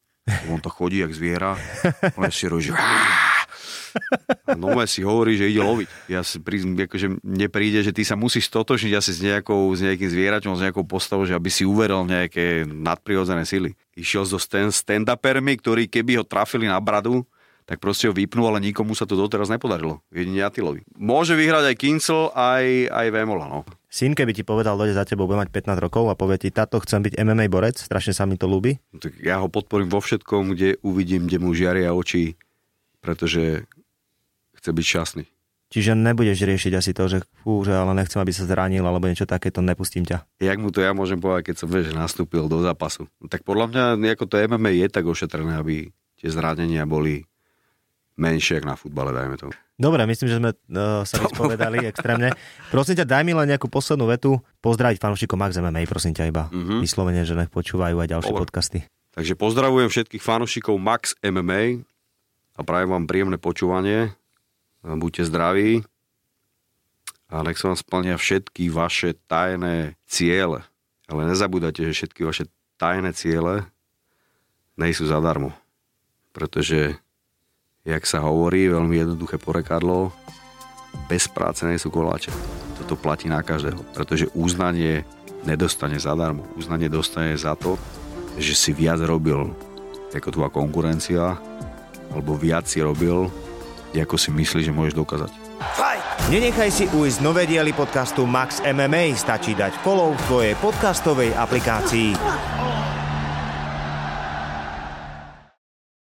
On to chodí jak zviera. On si roží. A normálne si hovorí, že ide loviť. Ja si pri, akože mne príde, že ty sa musíš stotočniť asi s, nejakou, s nejakým zvieraťom, s nejakou postavou, že aby si uveril nejaké nadprirodzené sily. Išiel so stand-upermi, ktorí keby ho trafili na bradu, tak proste ho vypnú, ale nikomu sa to doteraz nepodarilo. Jedine Atilovi. Môže vyhrať aj Kincel, aj, aj Vemola, no. Syn, keby ti povedal, dojde za tebou, bude mať 15 rokov a povie ti, táto chcem byť MMA borec, strašne sa mi to ľúbi. No, tak ja ho podporím vo všetkom, kde uvidím, kde mu žiaria oči, pretože chce byť šťastný. Čiže nebudeš riešiť asi to, že fú, že ale nechcem, aby sa zranil, alebo niečo takéto, nepustím ťa. Jak mu to ja môžem povedať, keď som vieš, nastúpil do zápasu? No, tak podľa mňa ako to MMA je tak ošetrené, aby tie zranenia boli menšie, ako na futbale, dajme to. Dobre, myslím, že sme uh, sa vyspovedali extrémne. Prosím ťa, daj mi len nejakú poslednú vetu. Pozdraviť fanúšikov Max MMA, prosím ťa iba. Mm-hmm. Vyslovene, že nech počúvajú aj ďalšie Dobre. podcasty. Takže pozdravujem všetkých fanúšikov Max MMA a prajem vám príjemné počúvanie. Buďte zdraví a nech sa vám splnia všetky vaše tajné ciele. Ale nezabúdajte, že všetky vaše tajné ciele nejsú zadarmo. Pretože jak sa hovorí, veľmi jednoduché porekadlo, bez práce nie sú koláče. Toto platí na každého, pretože uznanie nedostane zadarmo. Uznanie dostane za to, že si viac robil ako tvoja konkurencia, alebo viac si robil, ako si myslíš, že môžeš dokázať. Nenechaj si ujsť nové diely podcastu Max MMA, stačí dať follow v tvojej podcastovej aplikácii.